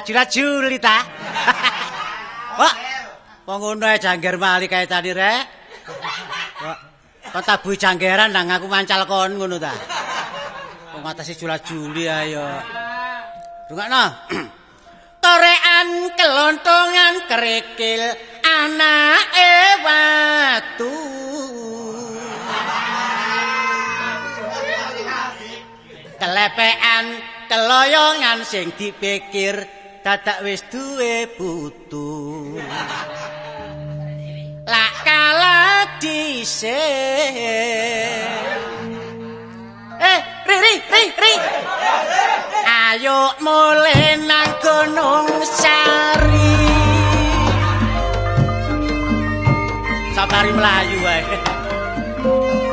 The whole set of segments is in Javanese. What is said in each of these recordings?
Laju-laju li ta. Wah. Wong ngono ae jangger mali kaitane rek. Wah. Kok tabu janggeran nang aku mancal kon ngono ta. Wong atase jula-juli ayo. Dungakno. Torean kelontongan kerikil anake watu. Kelepean keloyongan sing dipikir dadak wis duwe putu. Lak kala dhisik. Eh, ri ri ri ri. Ayo mulai nang gunung sari. Sabari melayu wae.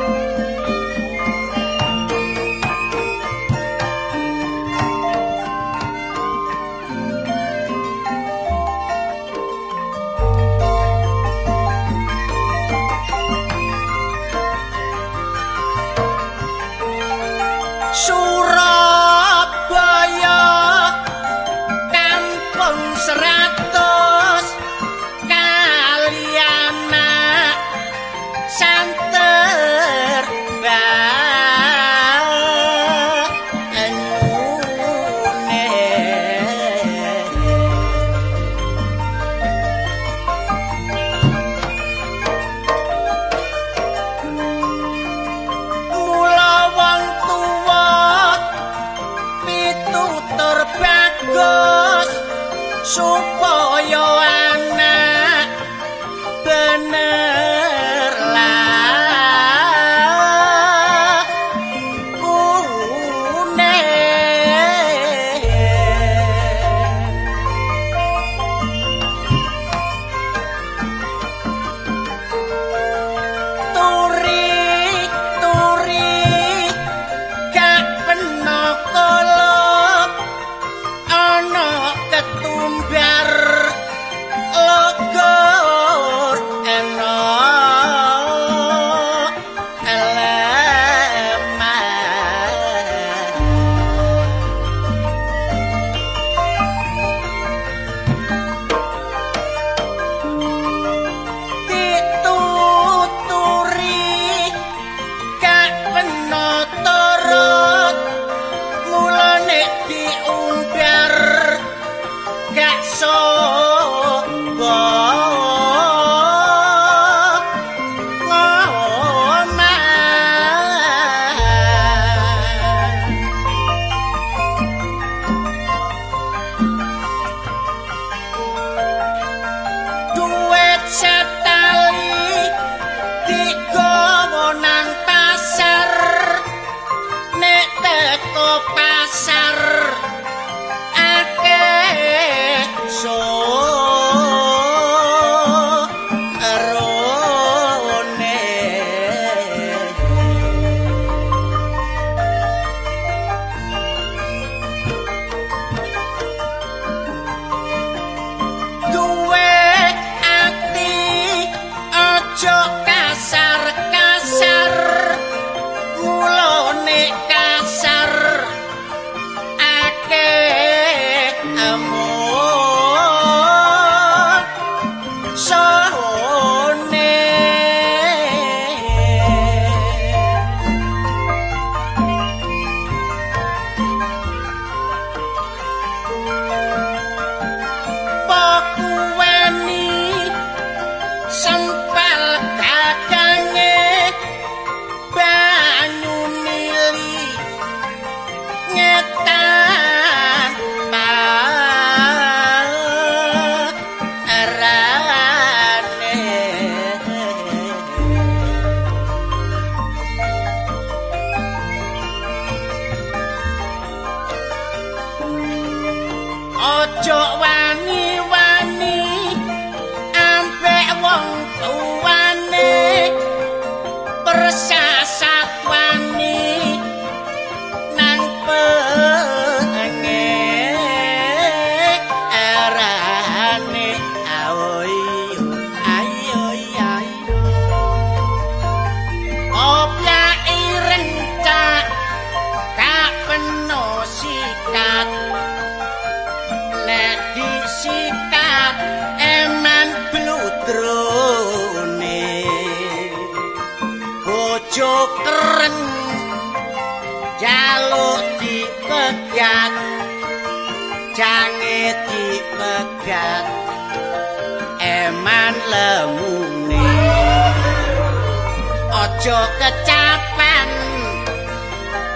Kecapan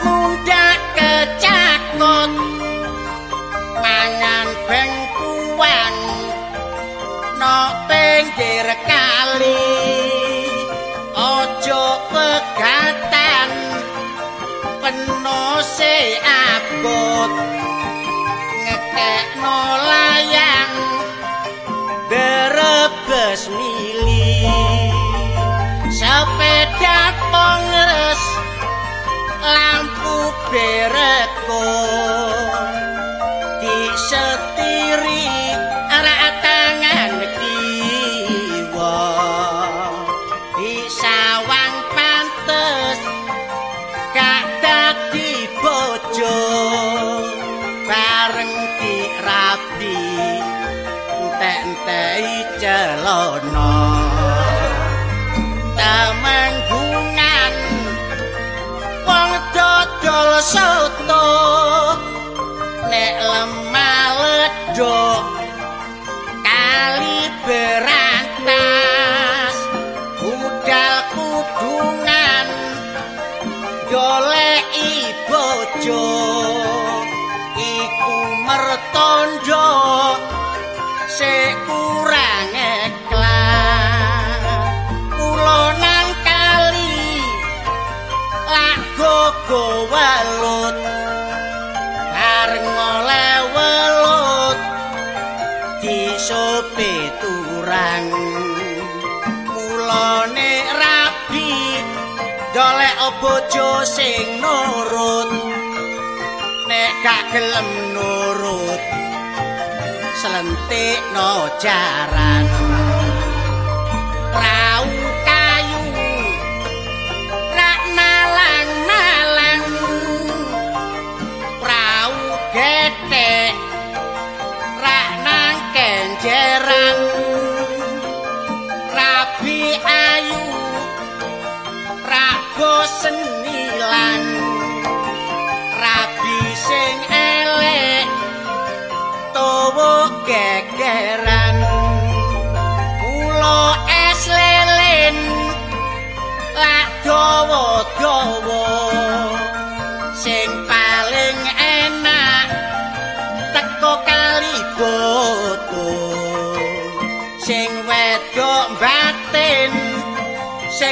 muda kecakot mangan bengkuan. No pinggir bojo sing nurut nek gak gelem nurut selentik no jaran. Rau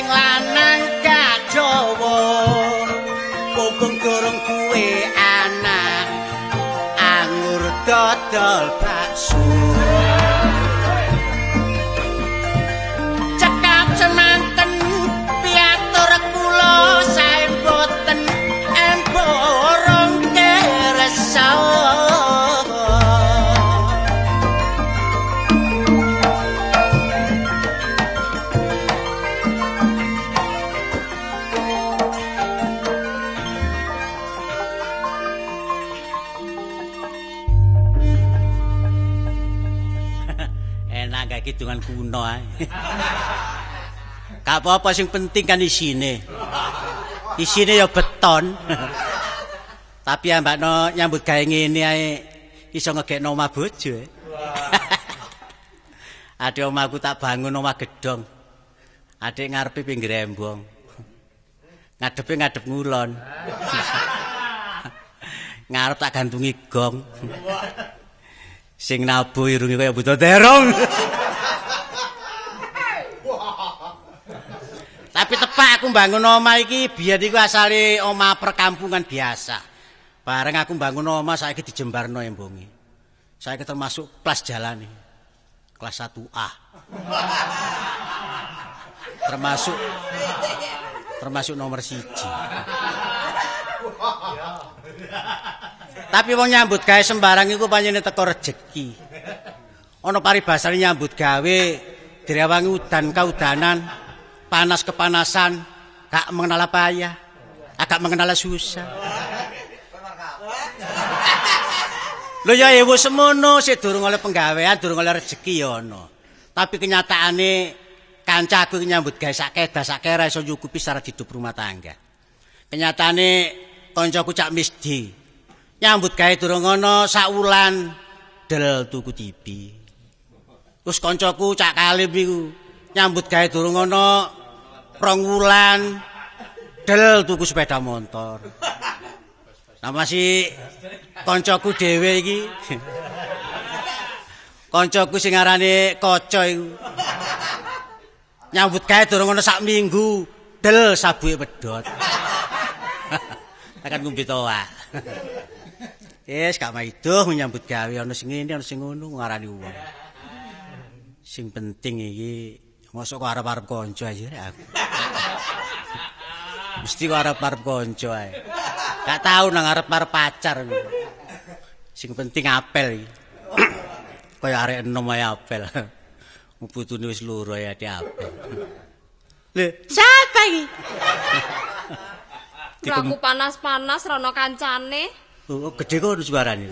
sing lanang Jawa punggung durung kuwe anak anggur dodol bakso Gak apa-apa sing penting kan isine. Isine ya beton. Tapi ambakno nyambut gawe ngene ae iso ngegekno omah bojo. Adik omahku tak bangun omah gedong. Adik ngarepe pinggir embong. Ngadepe ngadep ngulon. Ngarep tak gantungi gong. Sing nabuh irunge kaya buta terong. Tapi tepak aku bangun omah iki biyen iku asale omah perkampungan biasa. Bareng aku bangun omah saiki dijembarno embonge. Saiki termasuk kelas jalan nih. Kelas 1A. termasuk termasuk nomor siji. Tapi wong nyambut gawe sembarang iku panjenengan teko rejeki. Ana paribasane nyambut gawe direwangi udan kaudanan, panas kepanasan, gak mengenal payah, agak mengenal susah. Lho ya ewo semono sik durung oleh penggawean, durung oleh rezeki ya ana. Tapi kenyataane kancaku nyambut gawe sak kedah sak kere iso nyukupi secara hidup rumah tangga. Kenyataane kancaku cak misdi. Nyambut gawe durung ana sak wulan del tuku TV. Terus kancaku cak kalim iku nyambut gawe durung ana rong wulan del tuku sepeda motor. Nah masih kancaku dhewe iki. Kancaku sing aranane Kaca iku. Nyambut gawe durung ana sak minggu, del sabuke pedhot. Akan ngombe toa. Wis gak maido nyambut gawe ana sing ngene ana sing ngono ngarani wong. Sing penting iki mosok arep-arep kanca aja aku. Mesti kok arep-arep kanca ae. Gak tau nang arep-arep pacar. Sing penting apel iki. Kaya arek enom ae apel. Putune wis loro ya di apel. Lho, siapa iki? Aku panas-panas rono kancane. Oh, gede kok suarane.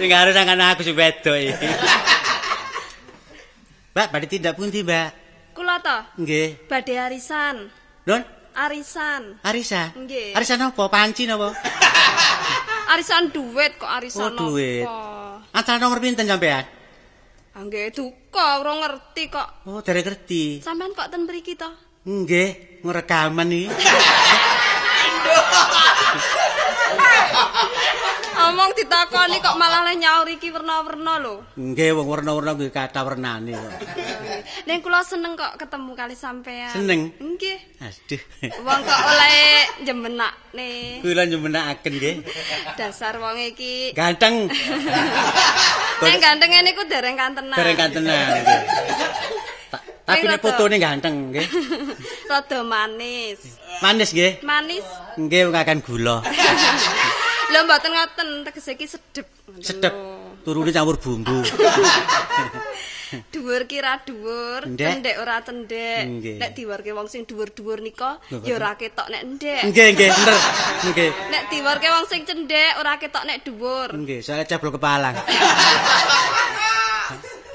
Sing arep nang aku sing wedok iki. Mbak, badhe tindak pundi, Mbak? Kula to Nggih. badhe arisan. Don, Arisan. Arisa. Nggih. Arisan apa? Panci napa? Arisan duit kok arisan Oh, duit. Antar nomor pinten sampean? Ah nggih duka ora ngerti kok. Oh, derek ngerti. Sampean kok ten mriki to? Nggih, ngrekaman iki. Omong ditakoni kok malah le nyaur iki werna-werna lho. Nggih, wong warna-warna kuwi kata wernane kok. Ning kula seneng kok ketemu kali sampean. Seneng? Nggih. Aduh. Wong kok oleh jemenakne. Kula nyemenakaken nggih. Dasar wong iki. Ganteng. Nek ganteng niku dereng kantenan. Dereng kantenan nggih. Ta- Tapi nek fotone ganteng nggih. Rada manis. Manis nggih. Manis. Nggih wong akan gula. Lho mboten ngoten, tegese iki sedep. Sedep. Lho. Turune campur bumbu. Dhuwur kira dhuwur, Ndek. cendhek ora cendhek. Nek diwarke wong sing dhuwur-dhuwur nika ya ora ketok nek ndek. Nggih, nggih, bener. Nggih. Nek diwarke wong sing cendhek ora ketok nek dhuwur. Nggih, saya ceblok kepalang.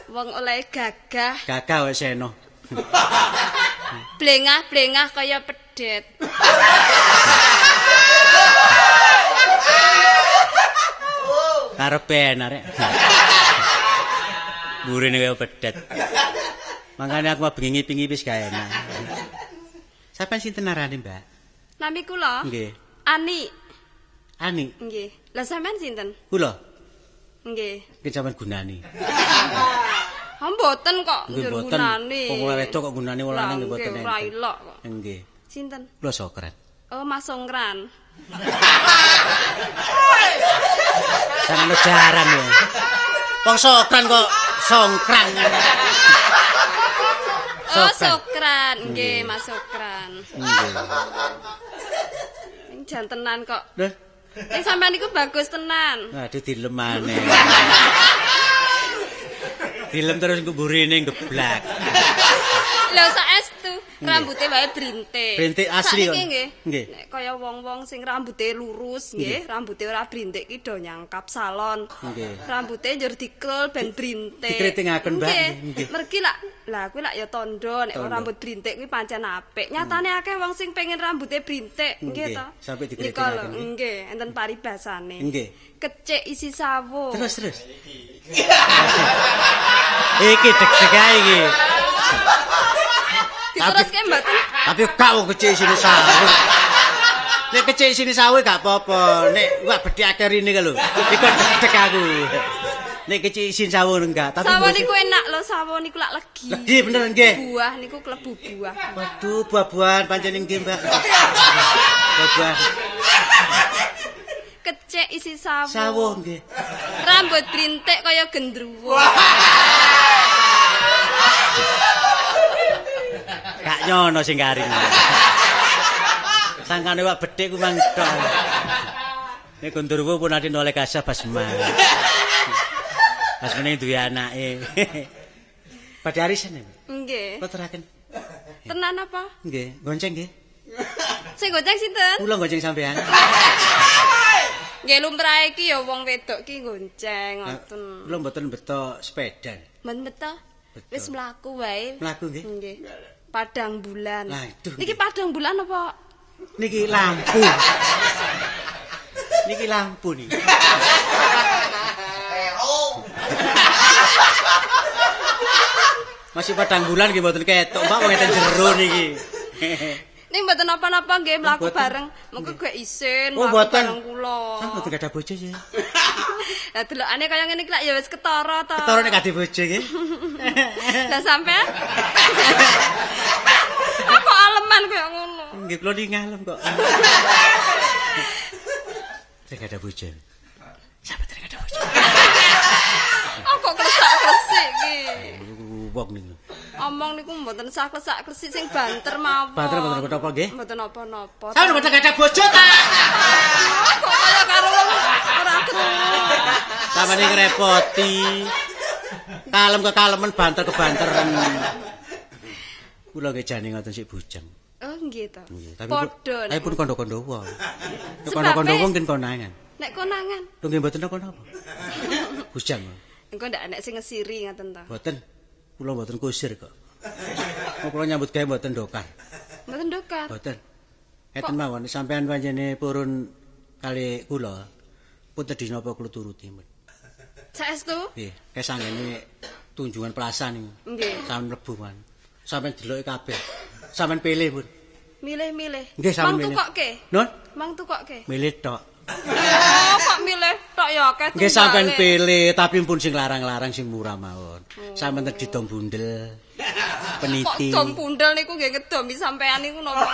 Wong oleh gagah, Gagah wae seno. blengah-blengah kaya pedet. Karepe arek. Burine kaya pedet. Makanya aku bengi-bengi wis gak enak. Sampeyan sinten arane, Mbak? Nami kula Nggih. Ani. Ani, Nggih. Lah sampean sinten? kula Nggih. iki sampeyan gunani. Ha mboten kok Nggih mboten. gunane. Wong wedok kok gunane wong lanang nggih mboten. Nggih, Ora ilok kok. Nggih. Sinten? Kula sokren. Oh, Mas Songkran. Sanane jaran ya. Wong sokran kok songkran. Oh, Sokran. Nggih, Mas Sokran. Nggih. Ning jantenan kok. Lho, Ning sampean iku bagus tenan. aduh dilem maneh. Dilem terus ngburine geblak. Lho saestu rambuté wae brintik. Brintik asli kok. nggih. Nggih. Nek kaya wong-wong sing rambuté lurus nggih, rambuté ora brintik ki do nyangkap salon. Nggih. Rambuté njur dikrul ben brintik. Dikritingaken, Mbak. Nggih. Mergi lak lah kuwi lak ya tondo nek rambut brintik kuwi pancen apik. Nyatane akeh wong sing pengen rambutnya brintik, nggih to. sampai dikritingaken, nggih. Enten paribasane. Nggih. Kecik isi sawo. Terus terus. iki deg-deg ae iki. Diteruske mboten. Tapi gak wong kecil sini sawi. Nek kecil sini sawi gak apa-apa. Nek wak bedhe akeh rene lho. Iku deg-deg aku. Nek kecil sini sawi enggak, tapi mbok- niku enak lho, sawo niku lak legi. Legi bener nggih. Buah niku klebu buah. Waduh, buah-buahan pancen ning Mbak? Buah-buahan. Kecik isi sawo. Sawo nggih. Rambut brintik kaya gendruwo. Gak nyono sing garing. Sangkane wak bedhe ku mang tok. Nek Gundurwo pun ati oleh kasah basma. Pas meneh duwe anake. Pada arisan. Nggih. Kok teraken? Tenan apa? Nggih, gonceng nggih. Sing goceng sinten? Kula gonceng sampean. Nggih lumrah iki ya wong wedok ki gonceng ngoten. Kula mboten beto sepeda. Men beto? Wis mlaku wae. Mlaku nggih. Nggih. Padang bulan. Lah, itu Niki padang bulan apa? Niki lampu. Niki lampu nih. Masih padang bulan nggih mboten ketok, Mbak wong enten jero niki. Ning mboten apa-apa nggih mlaku bareng. Mengko gak isin Oh, mlaku bareng kula. Ah, mboten gadah bojo ya. Lah delokane kaya ngene iki lak ya wis ketara to. Ketara nek kadhe bojo nggih. Lah sampean? Aku aleman kaya ngono. Nggih kula niki ngalem kok. Nek gadah bojo. Sampe nek gadah bojo. Aku klesak-klesik iki. Wong niku. Omong niku mboten sah klesak-klesik sing banter mawon. Banter mboten apa-apa nggih. Mboten apa-napa. Sampe mboten gadah bojo ta. Kok kaya karo wong ora krungu. Sama ning ngrepoti. Kalem kekalemen banter kebanteran. Kula nggih jane ngoten sik bujang. Oh nggih to. Tapi Padha. tapi pun kondo-kondo wong. Nek Sebabe- kondo-kondo wong kin konangan. nek konangan. Lho nggih mboten napa-napa. Bujang. Engko ndak enek sing ngesiri ngaten ta. Mboten. Kula mboten kusir kok. Kok kula nyambut gawe mboten dokar. Mboten dokar. Mboten. Eten mawon sampean panjene purun kali kula. Pun tedhi napa kula turuti. Saestu? Nggih, kesanggene tunjungan plaza niku. Nggih. Tahun mlebu man. Sampeyan deloke kabeh. Sampeyan pilih, Pun. Milih-milih. Nggih, sampeyan Mang milih. tukokke. Nun, Mang tukokke. milih tok. Oh, kok milih tok ya akeh Nggih tunggale. pilih, tapi pun sing larang-larang sing murah mawon. Sampeyan tedhi dom bundel. Kok Peniti. dom pundel niku nggih ngedomi sampean niku napa?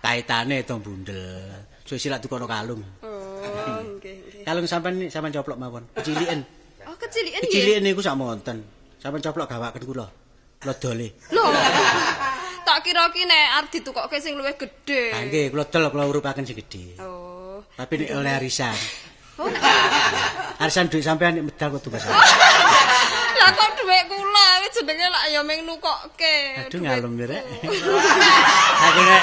Kaitane dom bundel. Suwe silak tukono kalung. Oh, nggih. Kalung sampeyan ni sampeyan coplok mawon. Keciliken. Oh, keciliken nggih. Keciliken niku sak monten. Sampeyan coplok gawaken kula. Kula dole. Lho. Tak kira ki nek arep ditukokke sing luwih gedhe. Ha nggih, kula dol kula urupaken sing gedhe. Oh. Tapi nek oleh arisan. Oh, Arisan duit sampean nek medal kok tugas. Lah kok dhuwit kula iki jenenge lak ya ming nukokke. Aduh ngalem Rek. Aku nek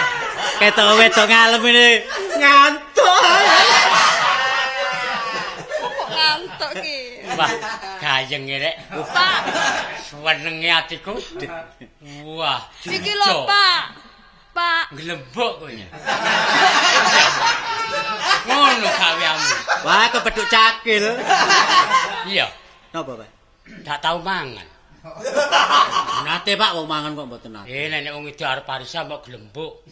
ketok wedok ngalem ini ngantuk. Kok ngantuk ki. Wah, gayeng rek. Pak, Senenge atiku. Wah, iki lho, Pak. Pak, Glembok kowe. Ngono gaweamu. Wah, kepeduk cakil. Iya, Napa, Pak? gak tau mangan. Nate, Pak, wong mangan kok mboten nate. Eh, nek wong itu arep arisan mbok glembok.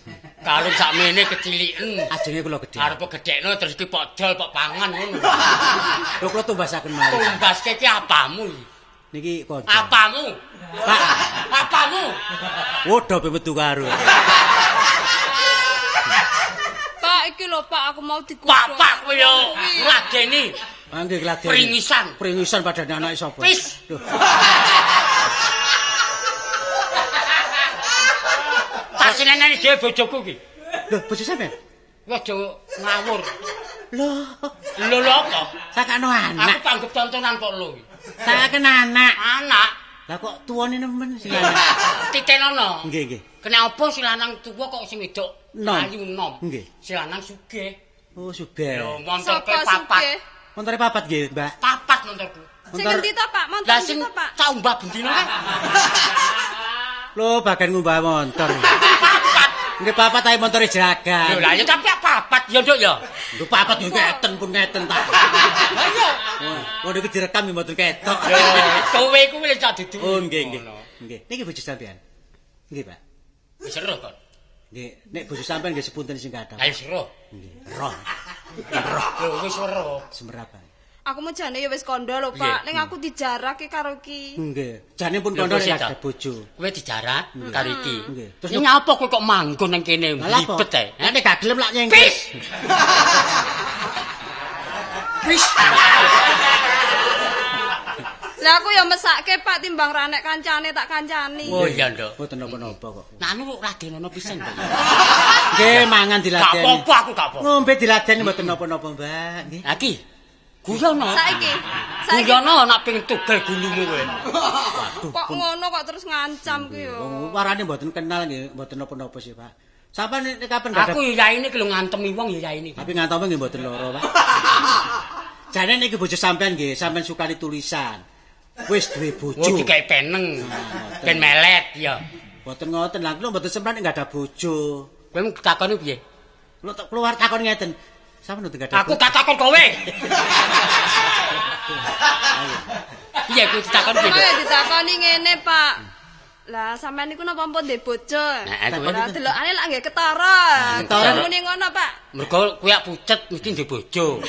Kalau sakmene keciliken. Ajenge kula gedhe. Arep gedhekno terus ki pok dol pok pangan ngono. Lho kula tumbasaken mari. Tumbaske ki apamu? Niki kanca. Apamu? Pak, Apamu? wodo pe metu karo. Pak iki lho, Pak, aku mau digodhog. Bapak kowe yo ngladeni. Mangke keladian. Pringisan. Pringisan padane anak sapa? Pis. Loh, Tak senenane dhewe bojoku ki. Loh, bojo sampean? Wis aja ngawur. Loh, Lho lho apa? sakano Aku anak. panggep tontonan kok lho. Sakaken anak. Anak Lah kok tuane nemen sing anak. titenono. Nggih, nggih. Kena apa si lanang tuwa kok sing wedok Nom. ayu nom. Nggih. Si lanang sugih. Oh, sugih. Lho montorke Sapa papat. Montore papat nggih, Mbak. Papat montorku. Sing Montor- endi to, Pak? Montor Lah endi sing to, Pak? tak umbah bendino kan. Lho, bagian ngumbah motor. Papat. Nggih papat ae montore jeragan. Lho lah ya tapi papat ya nduk ya. Lho papat yo ngeten pun ngeten ta. Lah iya. Wah, niku direkam yo mboten ketok. Lho kowe kuwi lek tak dudu. Oh, nggih, nggih. Nggih. Niki bojo sampean. Nggih, Pak. Wis seru kok. Nggih, nek bojo sampean nggih sepunten sing kathah. Lah seru. Nggih, roh Lho wis seru. semerapan. Aku mau jane ya wis kondo lho, Pak. Ning aku dijarak ki karo ki. Nggih. Jane pun kok nek ada bojo. Kowe dijarat karo iki. Nggih. Terus nyapa kowe kok manggon nang kene Lah ribet ae. Nek gak gelem lak nyengke. Pis. Pis. Lah aku ya mesake Pak timbang ranek kancane tak kancani. Oh iya, Nduk. Mboten napa-napa kok. Nah anu radenono pisan, Mbak. Nggih, mangan Gak diladeni. apa-apa aku gak apa. Ngombe diladeni mboten napa-napa, Mbak. Nggih. Lagi. Guyono. Saiki. Saiki Guyono nak pengen tugel gulumu kowe. kok ngono kok terus ngancam ki yo. Warane mboten kenal nggih, mboten napa-napa sih, Pak. Sampeyan nek kapan gak Aku ya ini ki lho ngantemi wong ya ini. Tapi ngantome nggih mboten loro, Pak. Jane niki bojo sampean nggih, sampean sukani tulisan. Wis duwe bojo. Oh digawe peneng. Ben melet ya. Mboten ngoten, lah kula mboten sempat enggak ada bojo. Kowe takoni piye? Tak keluar takon ngeten. Mboten enggak ada Aku gak takon kowe. Piye kowe ditakon piye? Ayo ditakoni ngene, Pak. Lah sampean niku napa ampun ndek bojo? Nah, kowe Lah delokane lak nggih ketara. ketara. Muni ngono, Pak. Mergo kowe ak pucet mesti ndek bojo.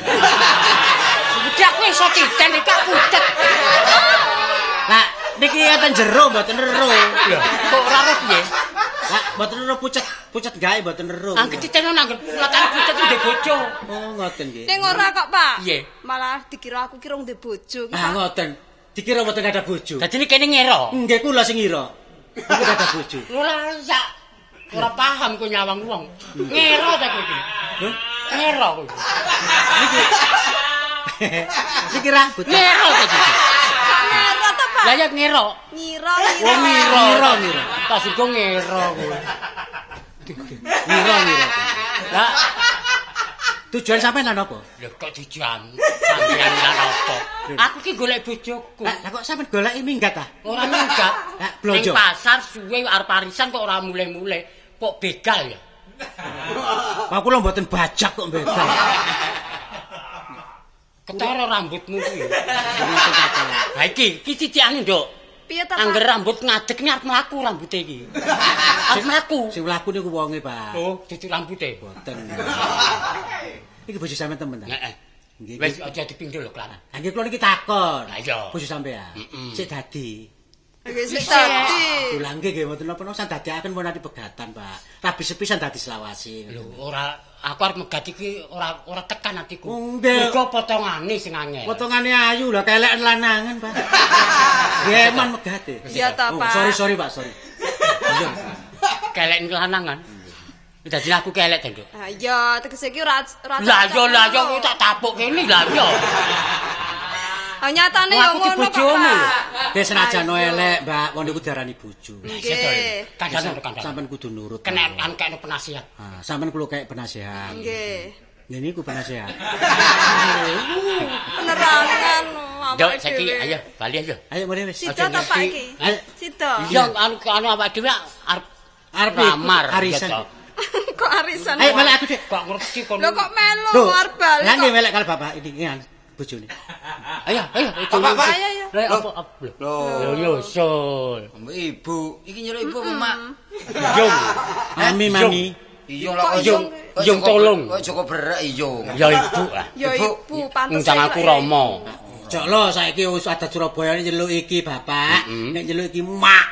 Mesti aku iso titen iki ak pucet. Lah niki enten jero mboten ero. Kok ora ora piye? Mboten ero pucet, pucet gawe mboten ero. Angger titen nang latane pucet ndek bojo. Oh ngoten nggih. Ning ora kok, Pak. Piye? Malah dikira aku kira ndek bojo Ah ngoten. Dikira mboten ada bojo. Dadi ini kene ngero. Nggih kula sing ngira. Enggak ada bojo. Ora sak ora paham kowe nyawang wong. Ngero ta kowe iki? Lho, Ngero kowe. niki. Niki ra bojo. Ta iki? Kok ngero to, Pak? Lah ya ngero. Ngira, Wong ngira. ngero. Ngero, ngero. Tak sing ngero kowe. Ngira ngira. Lah Tujuan sampean lan apa? lho kok tujuan sampeyan lan apa? Aku ki golek bojoku. Lah lah kok sampean goleki minggat ah? Ora minggat. Lah, Ning blojo. pasar suwe arep arisan kok ora mulai-mulai. Kok begal ya? Kok kula mboten bajak kok begal. Ketara rambutmu kuwi. Ha iki, iki titikane, Nduk. Piye Pak? Angger rambut ngadeg ni arep mlaku rambute iki. Arep mlaku. Sing mlaku niku wonge, Pak. Oh, dudu rambute. Boten. Iki bojo sampean temen ta? Heeh. Nggih. Wis aja dipindul lho, Klan. Lah nggih kula niki takon. Lah iya. Bojo sampean. Mm-mm. Sik dadi. Nggih sik dadi. Kula nggih nggih mboten napa-napa san dadiaken pun nanti pegatan, Pak. Rabi sepisan dadi selawasi. Lho, ora aku arep megat iki ora ora tekan atiku. Oh, nggih. Mergo potongane sing angel. Potongane ayu lah kelek lanangan, Pak. Geman megate. Iya ta, Oh, Pak. sorry sorry, Pak, sorry. Iya. kelek lanangan. Dadi aku kelek ta, Nduk. Lah iya, tegese iki ora ora Lah yo lah yo tak tapuk kene lah yo. Ah nyatane ki ngono. Pak. Wis senajan elek, Mbak, wong niku diarani bojo. Nggih. Kandhane. Sampeyan kudu nurut. Kena anu kene penasihat. Ah, sampeyan kulo kayak penasehat. Nggih. Nggih niku penasehat. Penerangan Yo awake saiki ayo bali ayo. Ayo mrene wis. Sida Aja to Pak iki? Sida. Yo anu anu awake dhewe arep Arep ikut arisan. Kok arisan? Ayo melek aku, Dik. Kok ngerti kon. Lho kok melu arep bali Lah nggih melek kali bapak ngan bojone. Ayo ayo. Pak, Pak. Ayo ayo. Lah apa apa lho. Loh. Yo yo sul. Ibu, iki nyeluk ibu apa, Mak? Yung. Mami mami. Iya Kok lah kok kok Iyong Joko- tolong. Kok Joko berak iyong. Ya ibu ah. Ya Ibu. pantes. Ngundang aku Rama. Cok lo saiki wis adat Surabaya nyeluk iki bapak, nek nyeluk iki mak.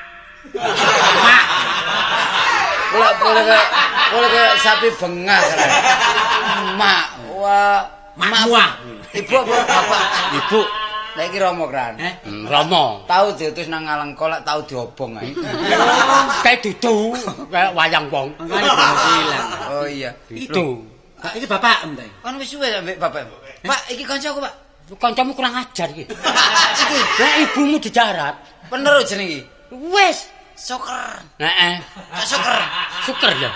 Mak. Boleh boleh kayak sapi bengah. Mak, wah, Mak muah. ibu apa bapak? Ibu. Lah iki Romo kran. Eh, Hmm, Rama. Tahu diutus nang ngalang kolak tahu diobong ae. Kayak dudu kayak wayang wong. Oh iya. Itu. Kak iki bapak em ta? Kan wis suwe ambek bapak. Pak, iki kancaku, Pak. Kancamu kurang ajar iki. Iki lah ibumu dijarat. Bener jeneng iki. Wes. Soker. Heeh. Kak Soker. Syukur ya.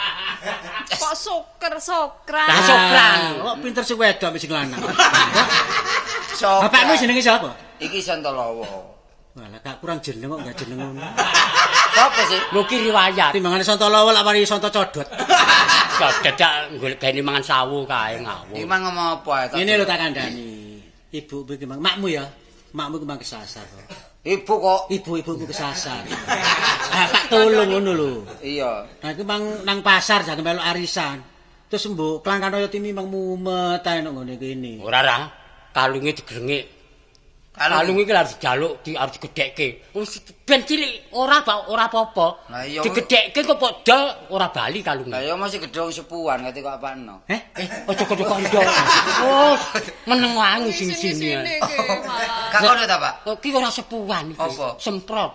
Kok soker sokran. Lah, sokran. Kok pinter sing wedok sing lanang. Soker. Bapakmu jenenge sapa? Iki Santolowo. Walah gak kurang jeneng kok gak jeneng ngono. Sopo sih? Ki riwayat. Timbangane Santolowo lak mari Santo Codot. Kok dadak golek gani mangan sawu kae ngawur. Iki mang ngomong apa ae? Ini lho tak kandhani. Ibu iki mang makmu ya. Makmu iki mang kesasar. kok. Ibu kok. Ibu-ibuku kesasar. Ah tak tolong ngono lho. Iya. Nah iku mang nang pasar jangan melok arisan. Terus mbok kelangkan kaya timi mang mumet ae nang ngene kene. Ora ra. Kalunge digrengik. Kalung iki harus dijaluk, di harus digedhekke. Wis ben cilik ora ora apa-apa. Lah iya. Digedhekke kok podol ora bali kalunge. Lah ya masih gedhong sepuan ngerti kok apano. Eh? Eh, aja kudu kandha. Oh, meneng wangi sing sini. Iki malah. Gak kono ta, Pak? Oh, ki ora sepuan iki. Apa? Semprot.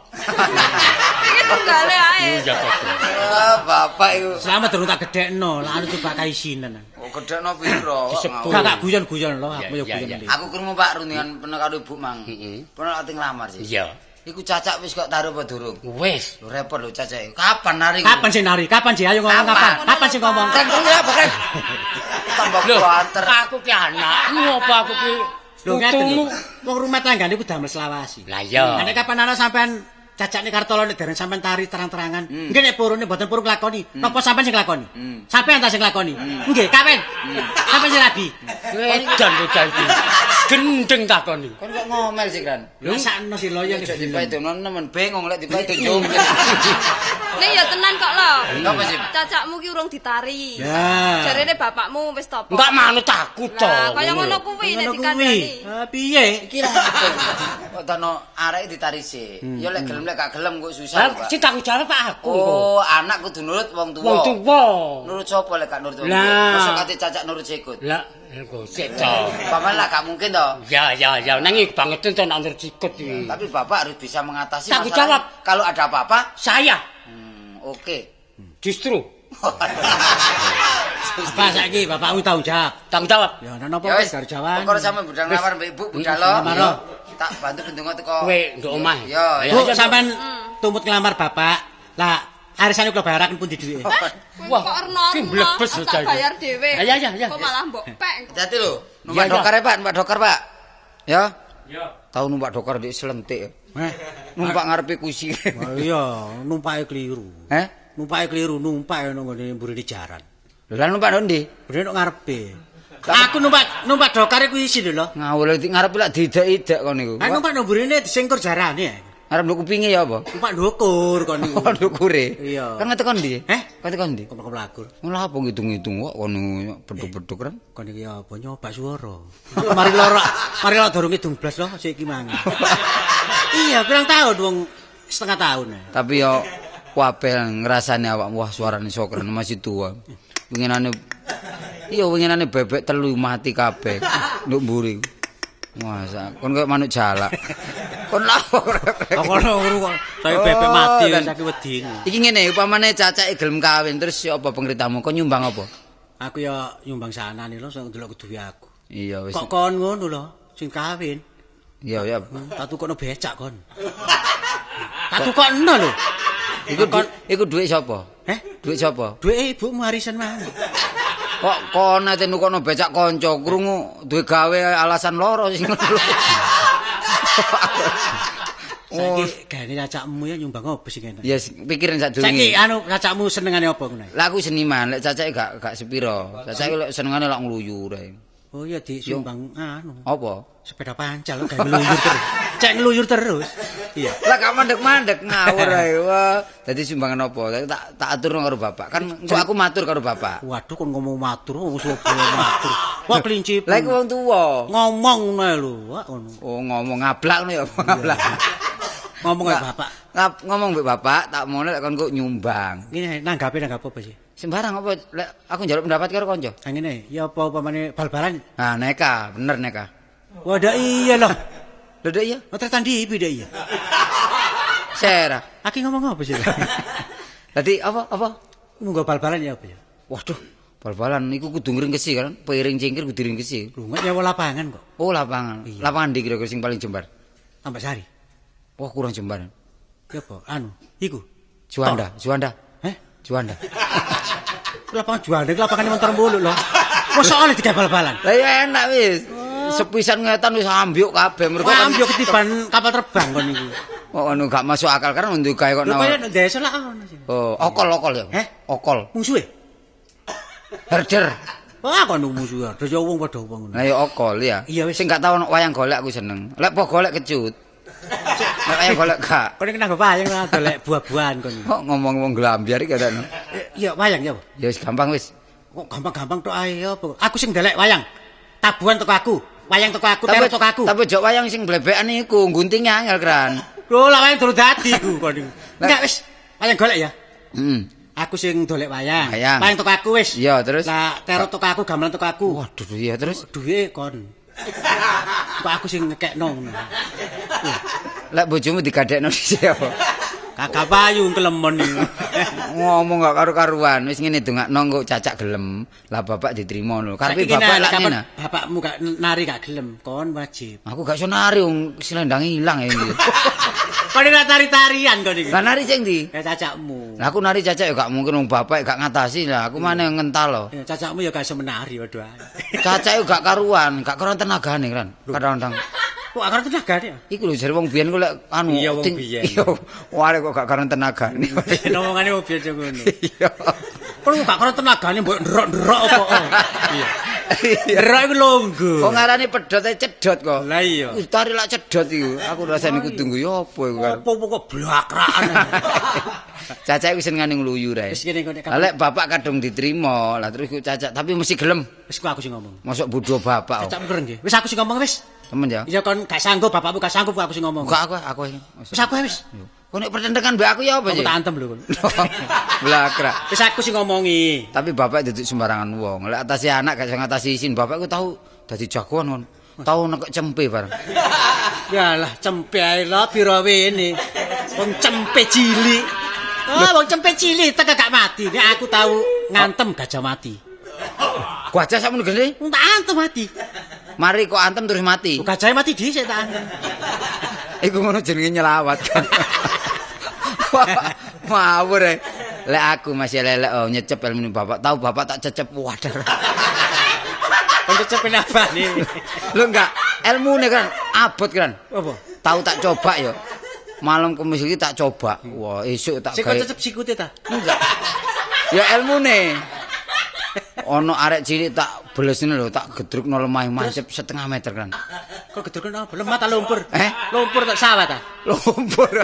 Iki tunggale ae. Iya kok. Bapak iku. Selamat durung tak gedhekno, lah anu coba kaisinan. Oh, gedhekno piro? Gak guyon-guyon lho, aku yo guyon. Aku krungu Pak rundingan pernah karo Ibu Mang. Heeh. Pernah ati nglamar sih. Iya. Iku cacak wis kok taruh apa durung? Wes. Lho repot lho cacak. Kapan nari? Kapan sih nari? Kapan sih? Ayo ngomong Kapan? kapan? Sih ngomong? Kan krungu apa kan? Tambah Lho, kuater. aku ki anakmu apa aku ki Lho ngeten lho. Wong rumah tanggane ku damel selawasi. Lah iya. Nek kapan ana sampean cacakne Kartolo nek dereng sampean tari terang-terangan. Nggih nek purune mboten purung lakoni. Napa sampean sing lakoni? Sampean ta sing lakoni? Nggih, kawen. Sampean sing rabi. Edan bocah iki. Gendeng takoni. Kon kok ngomel sih kan? Lho sakno si loyo Ojo dipaitono nemen bengong lek dipaitono Nek ya tenan kok lho. Apa sih? Cacakmu ki urung ditari. Ya. Jarene bapakmu wis topo. Enggak manut aku to. Lah kaya ngono kuwi nek dikandani. Ah, piye? Kira kok tano arek ditari sih. Ya lek gelem lek gak gelem kok susah. Pak. sing tanggung jawab Pak aku. Oh, anak kudu nurut wong tuwa. Wong tuwa. Nurut sapa lek gak nurut wong tuwa? Mosok kate cacak nurut sikut. Lah, engko sik to. Paman lah gak mungkin toh. Ya ya ya nanging banget to nak ndur sikut iki. Tapi bapak harus bisa mengatasi Tanggung masalah. jawab. Kalau ada apa-apa, Saya hmm, oke. justru Apa saiki bapakmu tanggung jawab? tanggung jawab. Ya ana napa wis gak jawan. Pokoknya sama budang lamar mbak ibu, budalo. lamar, oh. Tak bantu bendungo teko. Kowe nduk omah. Yo, Ya, Bu, sampean tumput ngelamar bapak. Lah, arisane kula bayaraken pundi dhuwite? Wah, ki mlebes lho, tak Cak. bayar dhewe. Ya, ya, ya, ya. Kok malah mbok pek. Hati-hati lho. Numpak dokar Pak, numpak dokar Pak. Ya. Ya. Tahu numpak dokar di selentik. Heh. Numpak ngarepe kursi. Oh iya, numpake kliru. Heh? Numpake kliru, numpak nang ngene mburi di jaran. Lho lan numpak ndi? Mburi nang ngarepe. Aku numpak numpak dokare kuwi isi lho. Ngawul ngarepe lak didak-idak kon niku. Aku numpak nang mburine disengkur jarane. Ngarep nduk kupinge ya apa? Numpak ndukur kon niku. Oh, ndukure. Iya. Kan ngetek kon ndi? Heh? Kan kon ndi? Kok mlakur. Ngono apa ngitung-ngitung kok kono beduk-beduk kan? Kon iki apa nyoba swara. Mari lara, mari lara durung ngidung blas lho sik iki mangan. Iya, pirang tahun wong setengah tahun. Tapi yo kabeh ngrasani awak wah suarane sokren masih tua. Winginane iya winginane bebek telu mati kabeh nduk mburi. Masa kon kok manuk jalak. Kon lapo Kok ngono ngono kok. Saya bebek mati Oh, kan. saiki wedi. Iki ngene upamane cacake gelem kawin terus ya apa pengritamu kok nyumbang apa? Aku ya nyumbang sanane lho sing ndelok duwe aku. Iya wis. Kok kon ngono lho sing kawin. Iya ya. Tak tukokno becak kon. Tak tukokno lho. Iku du- iku dhuwit sapa? Heh, Dhuwit sapa? duwe ibumu arisan mana? Kok kon ate nukono becak kanca krungu duwe gawe alasan loro sing ngono. Saiki gane cacakmu ya nyumbang apa sing enak? ya pikirin sak Saiki durunge. anu cacakmu senengane apa ngono? Lah aku seniman, lek cacake gak gak sepiro. Cacake lek senengane lak ngluyur ae. Oh iya disumbang anu Apa? sepeda pancal lho gawe ngeluyur terus. Cek ngeluyur terus. Iya. Lah gak mandek-mandek ngawur ae. Wah, dadi sumbangan apa? Tak tak aturno karo bapak. Kan engko aku matur karo bapak. Waduh kon ngomong matur wong Surabaya matur. Wah kelinci. Lah iku wong tuwa. ngomong ngono lho, wah ngono. Oh, ngomong ngablak ngono ya, ngablak. Ngomong karo bapak. Ngomong mbek bapak, tak mono lek kon kok nyumbang. Ngene nanggape nanggap apa sih? Sembarang apa lek aku njaluk pendapat karo kanca. Ah ngene, ya apa upamane bal-balan? Nah, neka, bener neka. Wadah iya loh. Lho Dek, iya. Oh tertandi ibu deh iya. Sera. Aki ngomong apa sih? Dadi apa apa? Nunggu bal-balan ya apa ya? Waduh, bal-balan iku kudu ngringkesi kan. Piring cingkir kudu ngringkesi. Lu nggak nyewa lapangan kok. Oh, lapangan. Iya. Lapangan di kira-kira sing paling jembar. Tambah sari. Wah, kurang jembar. Ya apa? Anu, iku. Juanda, Juanda, Eh? Juanda. Lapangan jual deh, lapangan motor mulu loh. Masa oleh tiga bal-balan? Lah ya enak wis. Sepisan ngetan wis ambyuk kabeh mergo ambil ketiban kapal terbang kon niku. Oh, anu gak masuk akal kan untuk kayak kok nawar. kaya nek desa lah ngono sih. Oh, okol-okol ya. Heh? Okol. Musuhe. Herder. Wah, kon musuh ya. Desa wong padha wong ngono. Lah ya okol ya. Iya, wis. Sing gak tau wayang golek aku seneng. Lek po golek kecut. Lek wayang golek gak. Kon iki nang wayang lah golek buah-buahan kon. Kok ngomong wong glambyar iki kadang. Eh, Iya, wayang ya. Ya wis gampang wis. Kok gampang-gampang tok ae apa? Aku sing ndelek wayang. Tabuhan teko aku. Wayang teko aku, teror teko aku. Tapi jok wayang sing blebekan iku gunting angel kran. Lho, lah wayang durung dadi ku kon. Enggak wis, wayang golek ya. Heeh. Aku sing dolek wayang. Wayang. Wayang teko aku wis. Iya, terus? Lah teror teko aku, gamelan teko aku. Waduh iya terus. Duwe kon. Kok aku sing ngekekno ngono. Lek bojomu digadekno dhisik apa? Agak payu kelemon iki. Ngomong gak karu-karuan, wis ngene dongakno kok cacak gelem. Lah bapak diterima lho. Karepe Saiki bapak lak ngene. Bapakmu gak nari gak gelem, kon wajib. Aku gak iso nari wong selendang ilang ya iki. Kon ora tari-tarian kon iki. Lah nari sing ndi? Kayak cacakmu. Lah aku nari cacak ya gak mungkin wong bapak gak ngatasi lah. Aku mana ngental loh. Ya, cacakmu ya gak iso menari waduh. ae. Cacak yo gak karuan, gak karuan tenagane kan. Kadang-kadang Kok gak tenaga dia? iku lho jare wong biyen ku lek anu Iya, wong biyen. Iya, wale kok gak karuan tenagane. Ngomongane wong biasa ngono. Iya. Kon gak karo tenagane mbok ndrok-ndrok apa. Iya. Ndrok iku longgo. Kok ngarani pedhot e cedhot kok. Lah iya. Wis tari lak cedhot iku. Aku rasane kudu nggo yo apa iku. Apa kok blakrakan. Cacak wis ngene ngluyu rae. Wis kene Lah lek bapak kadung diterima, lah terus cacak tapi mesti gelem. Wis ku aku sing ngomong. Masuk bodho bapak. kok. Cacakmu keren nggih. Wis aku sing ngomong wis. Temen ya. Iya kon gak sanggup bapakmu gak sanggup aku sing ngomong. Kok aku aku. Wis aku wis. Kok nek pertendengan mbak aku ya apa sih? tak antem lho kon. Blakra. Wis aku sing ngomongi. Tapi bapak duduk sembarangan wong. Lek atasi anak gak ngatasi isin. Bapak ku tahu dadi jagoan kon. Tahu nekok cempe bareng. Yalah cempe ae lho pira wene. Wong cempe cilik. Oh, wong cempe cilik teka gak mati. Nek aku tahu ngantem gajah mati. Gajah sakmono gede. Wong tak antem mati. Mari kok antem terus mati. Gajah mati dhisik tak antem. Iku ngono jenenge nyelawat kan. Mawur eh. Lek aku masih lelek oh nyecep ilmu bapak. Tahu bapak tak cecep wadah. Kon cecep apa nih? Lu enggak ilmune kan abot kan. Apa? Tahu tak coba ya. Malam kemis iki tak coba. Wah, esuk tak gawe. cecep sikute ta? Enggak. Ya ilmune. Ono arek cilik tak belesne lho, tak gedrukno lemah masep setengah meter kan. Kok apa? Lemah ta lumpur? Eh? Lumpur tak sawah ta? Lumpur.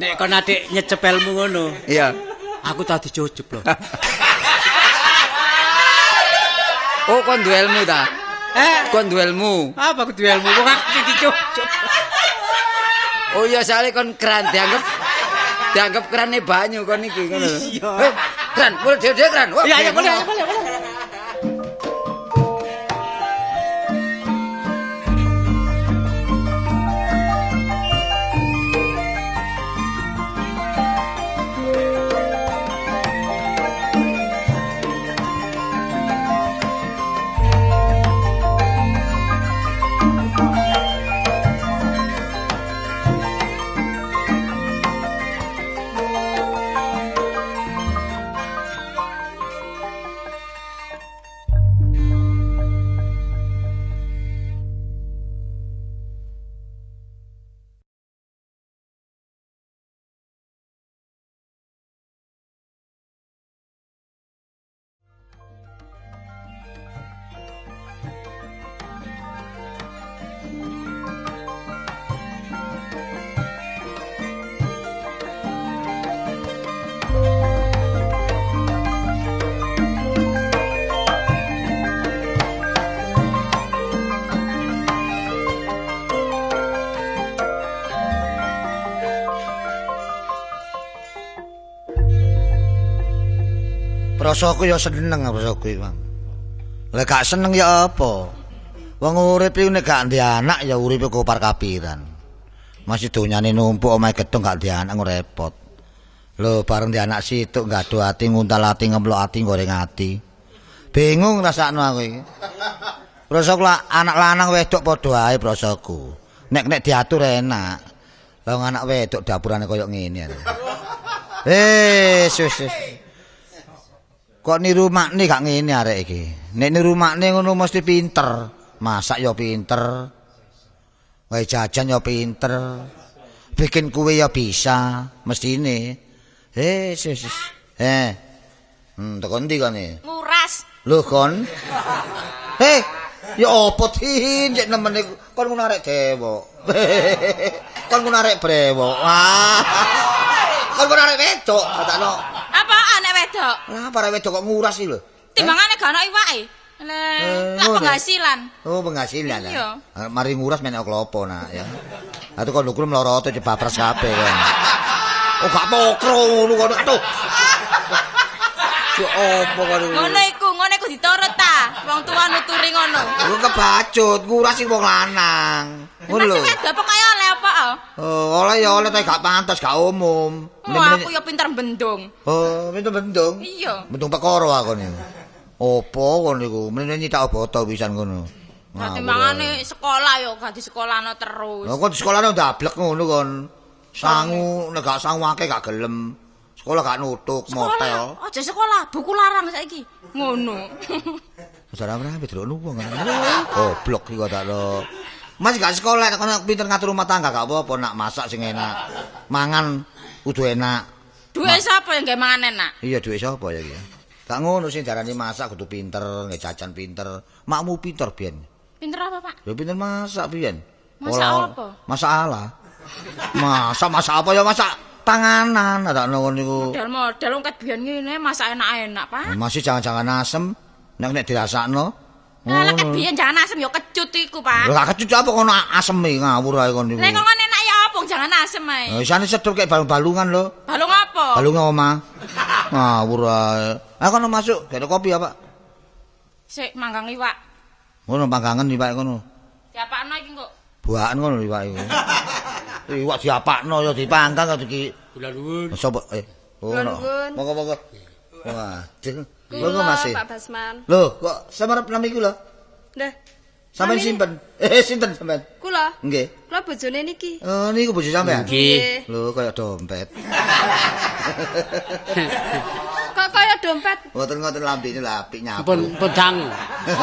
Nek kon adik nyecep ilmu ngono, Iya. aku tadi dicucup lho. Oh, kon duwe ilmu ta? Eh, Kon duwe ilmu. apa aku duwe ilmu? Wong aku dicucup. Oh iya soalnya kon keran dianggap dianggap kerane banyu kon iki ngono. Iya. Eh, keran, boleh Prasaku ya seneng prasaku iki, Bang. Lah gak seneng ya apa? Wong urip iki nek gak ndek anak ya uripe kopar kapiran. Masih donyane numpuk omahe gedung gak ndek anak repot. Lho bareng ndek anak situk ngado ati nguntal ati ngemlok ati goreng ati. Bingung rasakno aku iki. Prasaku lah anak lanang wedok padha ae prasaku. Nek nek diatur enak. Lah anak wedok dapurane koyo ngene. Eh, sus. sus. Kok niru makne gak ngene arek iki. Nek niru makne ngono mesti pinter. Masak ya pinter. Wae jajan ya pinter. Bikin kue ya bisa, mestine. Eh, sis. sis. Eh. Hmm, tekan ndi iki? Nguras. Lho kon. Heh, ya apa tin jek nemene kon ngono arek dewo. kon ngono arek brewo. Wah. Kon ngono arek wedok, katakno. Apaan nek wedok? Lah para wedok kok nguras iki lho. Timbangane gak ono iwake. Eh, Lah, lah ngono. penghasilan. Oh, penghasilan Iya. ya. Ah, Mari nguras menek klopo nak ya. Atuh kon lukur mloroto jebapres kabeh kan. Oh, gak pokro ngono kon. Aduh. Ya apa kon ngono? Iku, ngono iku diturut ta. Wong nuturi ngono. Lu kebacut, nguras sing wong lanang. Ngono lho. Masih wedok kaya oleh apa? ah? Oh, oleh ya oleh tapi gak pantas, gak umum. Oh, aku ya pinter bendung. Oh, itu bendung. Iya. Bendung perkara aku niku. Opo kon niku? Menene nyitak boto pisan ngono. Dadi mangane sekolah yo gak di sekolahno terus. Lah kok di sekolahne ndablek ngono kon. Sangu nek gak sangu akeh gak gelem. Sekolah gak nutuk motel. Aja sekolah, buku larang saiki. Ngono. Saudara berapa delok nuwung kan. Goblok iki kok tak lo. Mas gak sekolah nek kono pinter ngatur rumah tangga gak apa-apa nak masak sing enak. Mangan kudu enak. Duwe sapa yang gawe mangan enak? Iya duwe sapa ya iki? Gak ngono sing darani masak kudu pinter, nggih jajan pinter. Makmu pinter biyen. Pinter apa, Pak? Ya pinter masak biyen. Masak apa? Masak ala. Masak masak apa ya masak panganan ada ngono niku. Model-model wong ket biyen ngene masak enak-enak, Pak. Masih jangan-jangan asem nek nek dirasakno. Lah lek Ngono. biyen jangan asem ya kecut iku, Pak. Gak kecut apa kono aseme ngawur ae kon niku. Lek kok enak ya apa jangan asem ae. Eh, Isane sedur kayak balung-balungan lho. Balung apa? Balunge oma. Ngawur ae. Ah kono masuk, gak ada kopi apa? Sik manggang iwak. Ngono panggangan iwak kono. Diapakno iki kok. Buakan ngono iwak iku. Iwak diapakno ya dipanggang kok iki. Kula nuwun. Sopo eh. Oh, Kula no. nuwun. Monggo-monggo. Wah, Kula, Mas. Pak Basman. Loh, kok semarep nama iku lho? Dah. Sampeyan Nami- simpen. Eh, sinten sampeyan? Kula. Nggih. Kula bojone niki. Oh, niku bojo sampeyan. Nggih. Lho, kaya dompet. Kok kaya dompet. Mboten ngoten lambene lho apik nyapu. Pun pun dangu.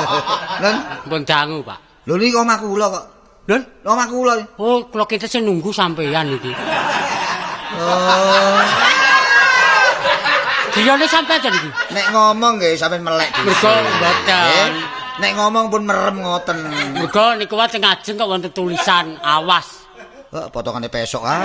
Nen, Pun dangu, Pak. lho niku omah kula kok. Lho, Omah kula. oh kula kita sing nunggu sampean iki. Oh, Diyane sampean jan iki. nek ngomong nggih sampeyan melek. Mergo mboten. Nek ngomong pun merem ngoten. Mergo niku wae teng ajeng kok wonten tulisan awas. Kok potongane pesok ah.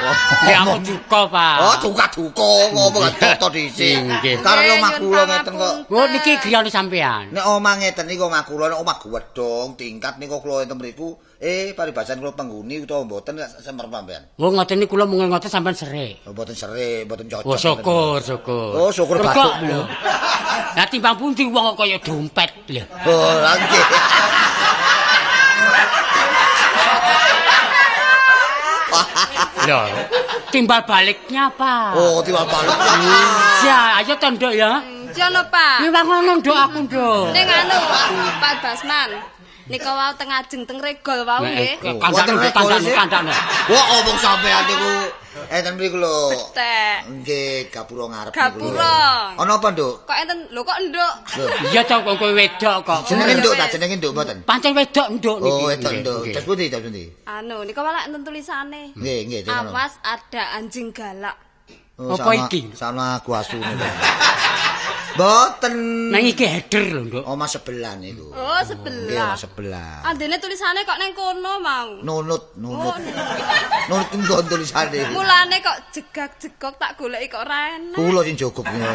Oh, Nggih aku duka, Pak. Oh, duka-duka ngomong toto dhisik. Nggih. Karena Eh, omah kula ngeten kok. Oh niki griyane sampean. Nek omah ngeten niku omah kula nek omah gedhong tingkat niku kula enten mriku eh paribasan kula penghuni utawa mboten semer sampean. Oh ngoten niku kula mung ngoten sampean serik. Oh, Mboten serik, mboten cocok. Oh syukur, syukur. Oh, syukur batukmu. lho, Lah timbang pundi wong kok kaya dompet lho. Oh, lha nggih. Lho, timbal baliknya apa? Oh, timbal balik. Ya, ayo tondok ya. Jono, Pak. Ini ngono nduk aku nduk. Ning anu, Pak Basman. Nika wau teng ajeng teng regol wau nggih. Kandane nduk kandane kandane. Wah, omong sampean niku enten mriku lho. Nggih, gapura ngarep niku. Gapura. Ana apa, Nduk? Kok enten lho kok nduk. Lho, Iya to kok kowe wedok kok. jenenge Nduk ta, jenenge Nduk mboten? Pancen wedok nduk niki. Oh, wedok Nduk. Das pundi, das pundi? Anu, nika malah enten tulisane. Nggih, nggih. Awas ada anjing galak. Oh, Apa sama- iki? Sama aku asune. Mboten. Nang iki header lho nduk. Omah sebelah niku. Oh, sebelah. omah sebelah. Andene tulisane kok neng kono mau. Nunut, nunut. Oh, Nunut nggon tulisane. mulane kok jegak-jegok tak goleki kok ora enak. Kula sing jogok niku.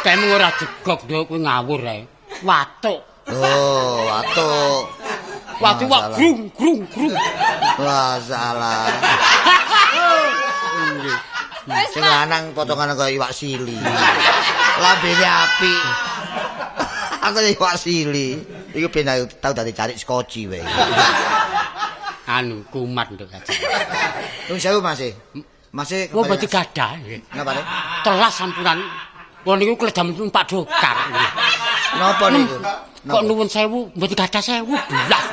Kamu ora jegok nduk kuwi ngawur ae. Watuk. Oh, atuk. Watuk wak grung grung grung. Wah, salah. Wis, Sing lanang potongan kaya iwak sili. Lambene apik. Aku iwak sili. Iku ben tau dadi cari skoci wae. Anu kumat nduk aja. Nuwun sewu Mas. e. Mas Wong kemarin- berarti gadah. nggih. Napa Nek? Telas sampuran. Wong niku kledam numpak dokar. Napa niku? Kok nuwun sewu, mboten gadah sewu belas.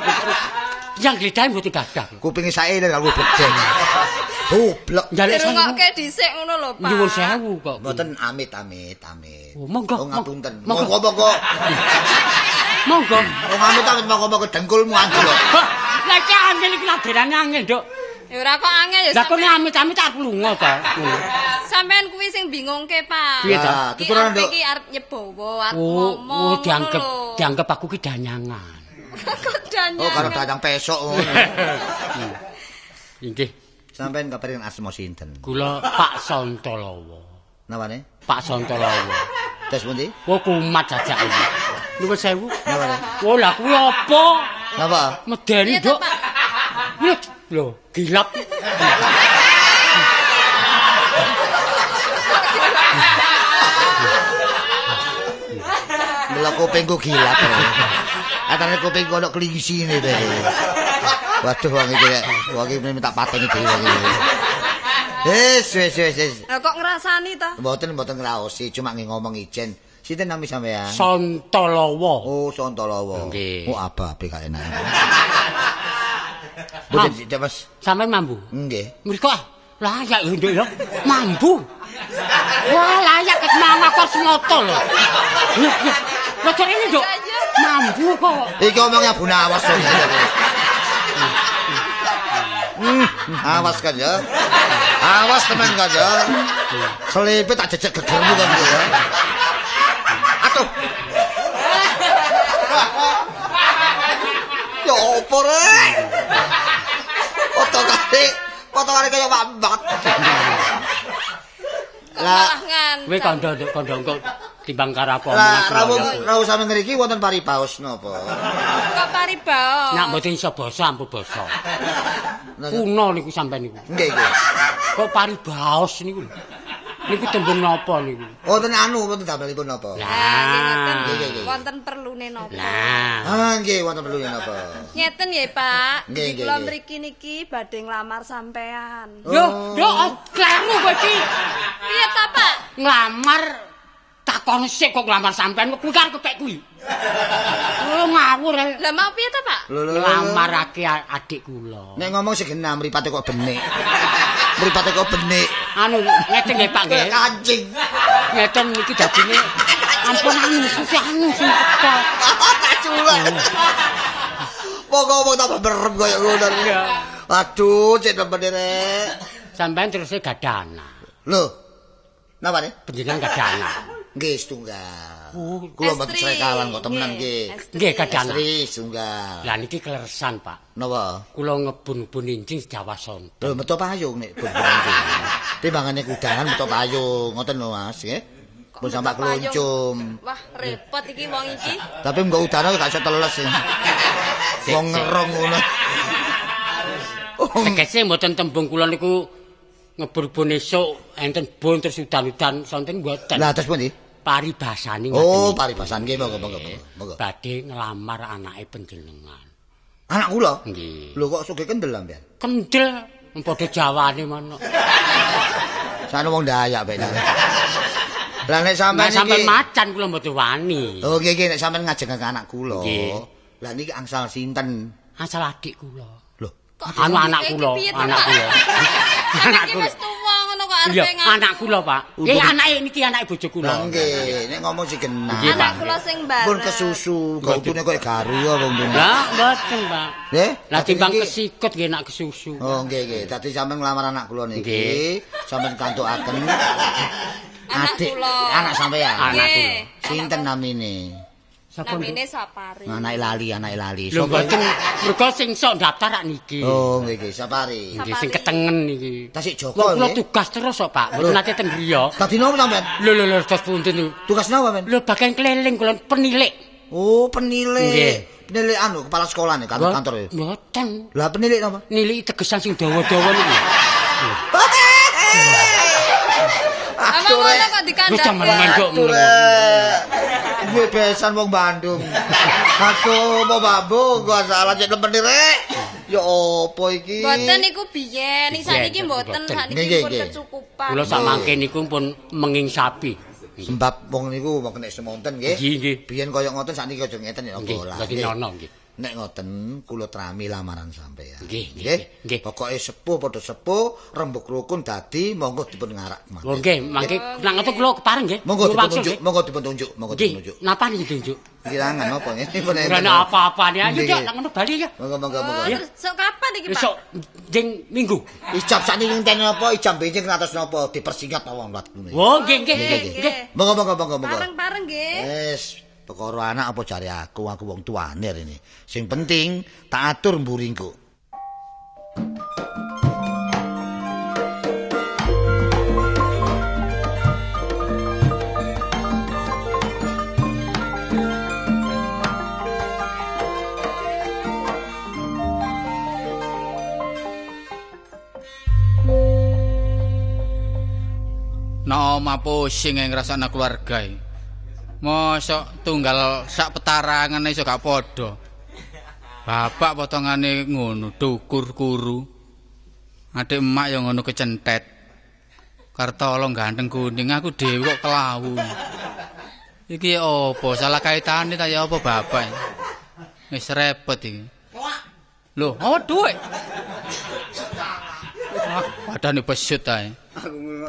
Yang gledahe mboten gadah. kupinge sae lho kalau bedeng. Goblok. Njaluk sewu. Dirungokke dhisik ngono lho, Pak. Nyuwun sewu kok. Mboten amit amit amit. Oh, monggo, Oh, ngapunten. monggo. Monggo monggo. Monggo. Oh amit amit monggo monggo dengkulmu anjir. Lah iki angel iki laderane angel, Nduk. Ya ora kok angel ya Lah kok sampean. amit-amit aku lunga to. Sampean kuwi sing bingungke, Pak. Piye Iki tuturan arep Nduk. iki arep nyebowo, arep Oh, ngomong. oh dianggep ngono dianggep aku ki danyangan. Kedanyangan. Oh karo dadang pesok ngono. Inggih, Sampeyan kabarin asma sinten? kula Pak Santalawa. Nawane? Pak Santalawa. Tes pundi? Oh kumat jajak iki. Nuwun sewu. Nawane? Oh lah kuwi apa? Napa? Medeni. Yuk, lho, gilap. Delok kupingku gilap. Atane kupingku ono klingsine deh. Waduh wong iki wong iki minta pateni dhewe wong iki. Wis wis wis wis. Kok ngrasani ta? Mboten mboten ngraosi, cuma nggih ngomong ijen. Sinten nami sampean? Sontolowo. Oh, Sontolowo. Nggih. Oh, apa ape gak enak. Mboten Mas. Sampeyan mambu. Nggih. Mriko ah, layak lho nduk lho. Mambu. Wah, layak kes mama kok ngoto lho. Lho, lho. Lho ini nduk. Mambu kok. Iki omongnya Bu Nawas. Hmm, awas kan ya. Awas teman kan ya. Selipit tak jejek gegermu kan ya. Aduh. Ya opo rek? Foto kali, foto kali kaya wambat. Lah, ngantuk. Kowe kandha kandha engko timbang karo apa lah omongan rawuh keluarga. rawuh sampe ngriki wonten paribaos napa? Kok paribaos. Nak mboten iso basa ampun basa. Kuno niku sampean niku. Nggih nggih. Kok paribaos niku lho. Niku tembung napa niku? Wonten anu wonten damelipun napa? Lah, nggih. Wonten perlune napa? Lah, Ah nggih wonten perlu napa? Ngeten ya, Pak. Nggih, nggih, Kula mriki niki badhe nglamar sampean. yo, yo kleru kowe iki. Piye ta, Pak? Nglamar takon sik kok nglamar sampean kok kuwi karo kekek kuwi. Oh ngawur ae. Lah mau piye ta, Pak? Lho lho. lho. Nglamarake a- adik kula. Nek ngomong segenah mripate kok benik. Mripate kok benik. Anu ngeten nggih Pak nggih. Kancing. Ngeten iki dadine ampun anu susi anu sing teko. Kaculan. Pokok-pokok tambah berem kaya ngono. Aduh, cek temen rek. Sampean terus gadah anak. Lho. Napa nih? Panjenengan gadah anak. Nggih setunggal. Oh, Kula mboten srekalan kok temenan Nggih, nggih. anak. Istri setunggal. Lah niki kleresan Pak. Napa? Kula ngebun-bun injing Jawa Son. Lho metu payung nek bun-bun. Timbangane kudangan metu payung, ngoten lho Mas, nggih. Pun sampak Payung. kluncum. Wah, repot iki wong iki. Tapi mbok udara gak iso teles. Wong ngerong ngono. Tegese mboten tembung kula niku ngebun-bun esuk enten bun terus udan-udan sonten mboten. Lah terus pundi? Paribasane Oh, paribasan nggih monggo monggo monggo. badhe nglamar anake panjenengan. Anak kula. Nggih. Lho kok sugih kendel ambean? Kendel padha jawane mono. Sane wong Dayak ben. Lah nek sampean Nek sampean iki macan kula mboten wani. Oh nggih nggih nek sampean ngajeng anak kula. Nggih. Lah niki angsal sinten? Asal adik kula. Lho, Anu anak Iki kula, anak kula. Anak Iki kula. Wis tuwa ngono kok Iya, arepe ngang. anak kula, Pak. Eh anake niki anake bojo kula. lah nggih, nek ngomong sing genah. Anak Pak. kula sing bareng. Pun kesusu, kok utune koyo garu ya wong dene. Lah, mboten, Pak. Nggih? Lah timbang kesikut nggih nak kesusu. Oh nggih nggih, dadi sampean nglamar anak kula niki, Nggih. sampean kantukaken Anak adik kula. anak sampean. Anak kula. Sinten namine? Namine Sapari. Anake lali, anake lali. Lho mboten mergo sing sok daftar rak niki. Oh nggih sapari. Nggih sing ketengen niki. Tasik Joko kula nggih. tugas terus kok, Pak. Mboten nate ten griya. Dadi nopo sampean? Lho lho lho terus punten niku. Tugas napa, Men? Lho bagian keliling kula penilik. Oh, penilik. Nggih. Penilik anu kepala sekolah nih, kantor kantor ya. Mboten. Lah penilik napa? Niliki tegesan sing dawa-dawa niku. Amang ngono kok Wis jaman dikandhani. main kok. Gue besan wong Bandung. Aduh, mau babu, gua salah cek temen nih, Rek. Ya opo iki? Mboten niku biyen, iki Biyen, sakniki mboten, sakniki pun kecukupan. Kula sak mangke niku pun menging sapi. Sebab wong niku wong kena semonten nggih. Nggih, nggih. Biyen koyo ngoten sakniki aja ngeten ya Nggih, bola. dadi Nggih. Nek ngoten kula trami lamaran sampean. Nggih, nggih, nggih. Pokoke sepuh padha sepuh, rembug rukun dadi monggo dipun ngarak. Mas. Oh nggih, mangke nang ngoten kula kepareng nggih. Monggo Kula dipun wangsul, tunjuk, nggih. monggo dipun tunjuk, monggo dipun Nggih, tunjuk. napa niki tunjuk? Kirangan apa nggih? Dipun enten. Ora ana apa-apane. Ayo Nggih, Cok, nggih. nang ngono bali ya. Monggo monggo monggo. Terus sok kapan iki, Pak? Besok jeng minggu. Ijab sakniki ngenteni apa? Ijab benjing ngatos napa? Dipersingkat wong ngene. Oh, nggih nggih nggih. Monggo monggo monggo monggo. Pareng-pareng nggih. Wes, perkara anak apa cari aku, aku wong tuane ini. Sing penting tak atur mburingku. Pusing yang ngrasakna keluarga iki. Mosok tunggal sak petarangan iso gak padha. Bapak potongane ngono, dukur kuru. Adik emak yang ngono kecentet. Kartolo ganteng kuning, aku dhewe kok kelawu. Iki opo? Salah kaitane ta ya apa bapak? Wis repot iki. Loh, apa duwe? Ah, badane besut ae.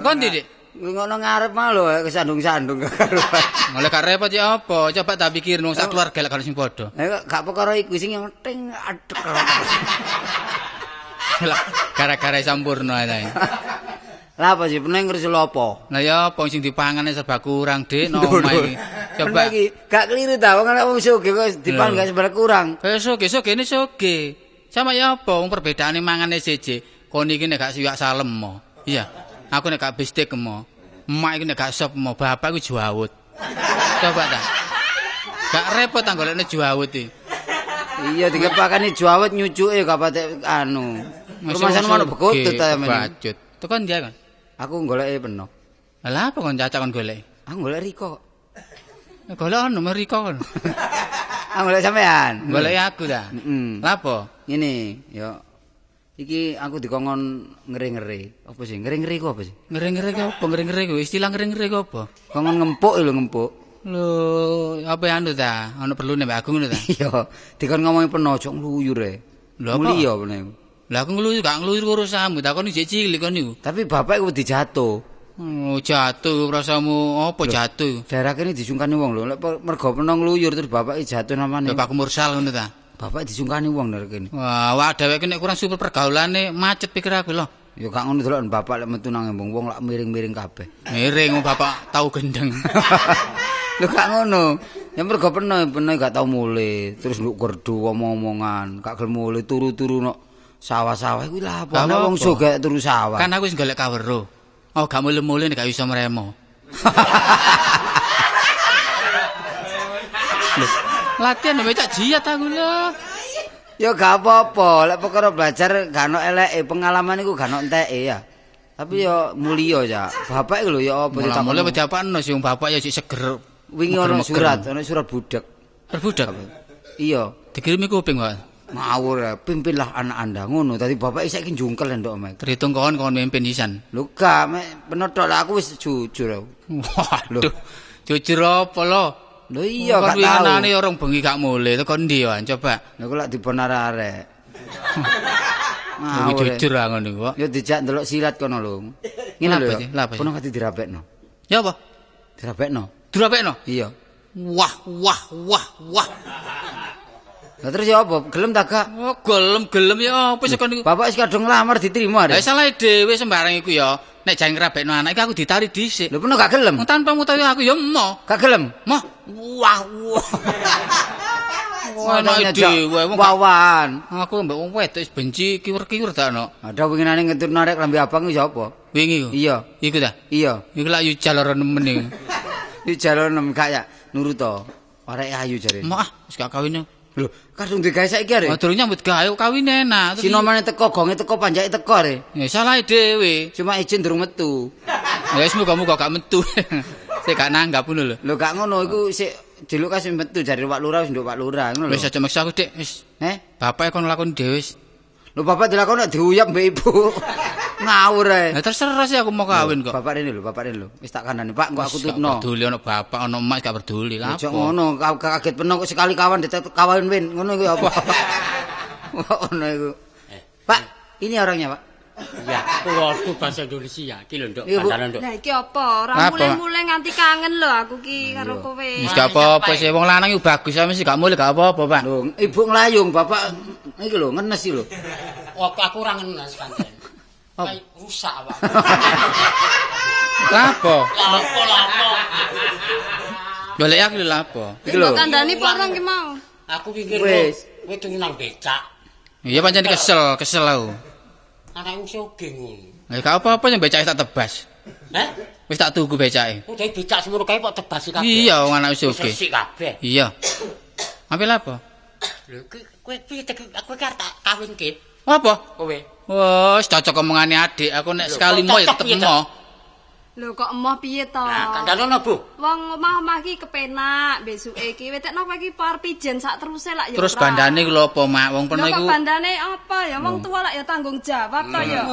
Kon ndi? Ngono ngarep mah lho kesandung-sandung karuan. Mulai gak repot ya apa? Coba tak pikir nang sak keluarga lek kalau sing padha. Eh gak perkara iku sing penting adek. Lah, gara-gara sampurno ae. Lah apa sih peneng ngurus lho apa? Lah ya apa sing dipangane serba kurang, Dik, no iki. Coba. iki gak keliru ta wong ana wong sugih kok dipan Lho. gak sebelah kurang. Kaya soge, soge ini soge. Sama ya apa, wong perbedaane mangane seje. Kon iki nek gak siwak salem mo. Iya. Aku nek gak bistik mo. Emak iki nek gak sop mo, bapak iku juawut. Coba ta. Gak repot ta golekne juawut iki. Iya dikepakane juawet nyucuke gak patek anu. Rumasan mana bekutut ta men. Bacut. Tekan dia kan. Aku goleki peno. Lah apa kon cacak kon golek? Aku golek Riko. Golek ono meriko kon. Aku golek sampean. Golek aku ta. Heeh. Lah apa? Ngene, ya. Iki aku dikongkon ngeri-ngeri. Apa sih? Ngeri-ngeri ku apa sih? Ngeri-ngeri ki apa? Ngeri-ngeri ku istilah ngeri-ngeri ku apa? Kongkon ngempuk lho ngempuk. Lho, apa anu ta? Ono perlu nek aku ngono ta? Iya, dikon ngomongi peno ojo ngluyur e. Lho apa? Peno iku. Lah aku ngeluyur gak ngeluyur urusanmu, takon iki cilik kon niku. Tapi bapak iku dijatuh. Oh, jatuh rasamu apa jatuh? Daerah kene disungkani wong lho. Pe- mergo peno ngluyur terus bapak jatuh namane. Bapakku mursal ngono ta. Bapak disungkani wong daerah kene. Wah, awak dhewe nek kurang super pergaulane macet pikir aku lho. Ya gak ngono delok bapak lek metu nang embung wong lak miring-miring kabeh. Miring bapak tahu gendeng. Lho gak ngono. Ya mergo peno peno gak tau mulih, terus nduk gerdu omong-omongan, gak gelem mulih turu-turu nok sawah-sawah iku lha apa Gak ana wong sugih turu sawah. kan aku wis golek kawero. Oh, gak mulih-mulih nek gak iso mremo. Loh, latihan becak jiat aku lho. Ya gak apa-apa, lek perkara belajar gak ono eleke, pengalaman iku gak ono enteke ya. Tapi ya mulia ya. Bapak iku lho ya apa Mulai ditakoni. mulai diapakno sih wong bapak ya sik seger. Wingi ono surat, ono surat budak. Perbudak. Iya, Dikirimi kuping, Pak. ngawur ya, pimpinlah anak Anda ngono. Tadi bapak saiki jungkel ndok mek. Terhitung kon kon mimpin pisan. Lho gak, mek penotok lah aku wis jujur aku. Waduh. Jujur apa lo? Lho iya Kon gak tahu. winginane orang bengi gak mulih tekan ndi wan coba. Lha kok lak dipon arek-arek. Ngawur. ya. jujur ah ngono iku. kok. Ya dijak ndelok silat kono lho. Ngene lho. Lha apa? Kono kate dirapekno. Ya apa? Dirapekno. Dirapekno? Iya. Wah, wah, wah, wah. Lah terus ya apa? Gelem ta gak? Oh, gelem-gelem ya apa sih kon? Bapak wis kadung lamar diterima Lah arek. salah dhewe sembarang iku ya. Nek jang ngrabekno anak iki aku ditari dhisik. Lho peno gak gelem? Wong tanpa mutawi aku ya mo. Gak gelem. Moh. Wah, wah. Wah, anak dhewe wong wawan. Aku mbek wong wedok wis benci kiwer-kiwer ta no. Ada winginane ngetur narek lambe abang iki sapa? Wingi ku. Iya. Iku ta. Iya. Iku lak yo jalur nemen iki. Iki jalur nem gak ya nurut to. Arek ayu jare. Mau ah, wis gak kawin. Lho, kadung digawe saiki arek. Oh, durung nyambut gawe kawin enak. Sinomane teko, gonge teko, panjake teko arek. Ya salah dhewe. Cuma izin durung metu. Ya wis muga-muga gak metu. Sik gak nanggap ngono lho. Lho gak ngono iku sik diluk kasih metu jare Pak Lurah wis nduk Pak Lurah ngono lho. Wis aja maksa aku, Dik. Wis. Eh? Bapak kon lakon dhewe wis. Lho bapak dilakoni nek diuyap mbek ibu. Ngawur ae. Lah terserah sih aku mau kawin kok. Bapak rene lho, bapak rene lho. Wis tak kandhani, Pak, engko aku tutno. peduli ono bapak, ono emak gak peduli lah. Ojo ngono, ka- kaget peno kok sekali kawan ditet kawan win. Ngono iku apa? Ngono iku. Pak, ini orangnya, Pak. Ya, keluarga bahasa Indonesia. Iki lho, Nduk, kancanan, Nduk. Lah iki apa? Ora mulai-mulai nganti kangen lho aku ki karo kowe. Wis gak apa-apa sih wong lanang iku bagus sama sih gak mulih gak apa-apa, Pak. Lho, ibu nglayung, bapak iki lho ngenes iki lho. Waktu aku ora ngenes pancen. Kayak rusak, Pak. Lapo? Lapo, lapo. Golek aku lapo. Iki lho. Kandhani apa orang ki mau? Aku pikir Wis. kowe turu nang becak. Iya pancen kesel, kesel aku. Anakku soge ngono. Ya gak apa-apa yang becake tak tebas. Heh? Wis tak tuku becake. Udah becak semono kae kok tebasi kabeh. Iya wong anak wis oke. Sesik kabeh. Iya. Ambil apa? Lho, kowe kowe piye aku ki arep tak kawinke. Apa? Kowe. Wes cocok omongane adik, aku nek sekali mau ya tetep piye, mau. Lho kok emoh piye to? Nah, kandhanono, Bu. Wong omah-omah iki kepenak, besuke iki wetekno kowe iki par pijen sak teruse lak ya. Terus ora. bandane ku lho apa, Mak? Wong peno Lho iku. bandane apa ya? Wong tua lak ya tanggung jawab to ya.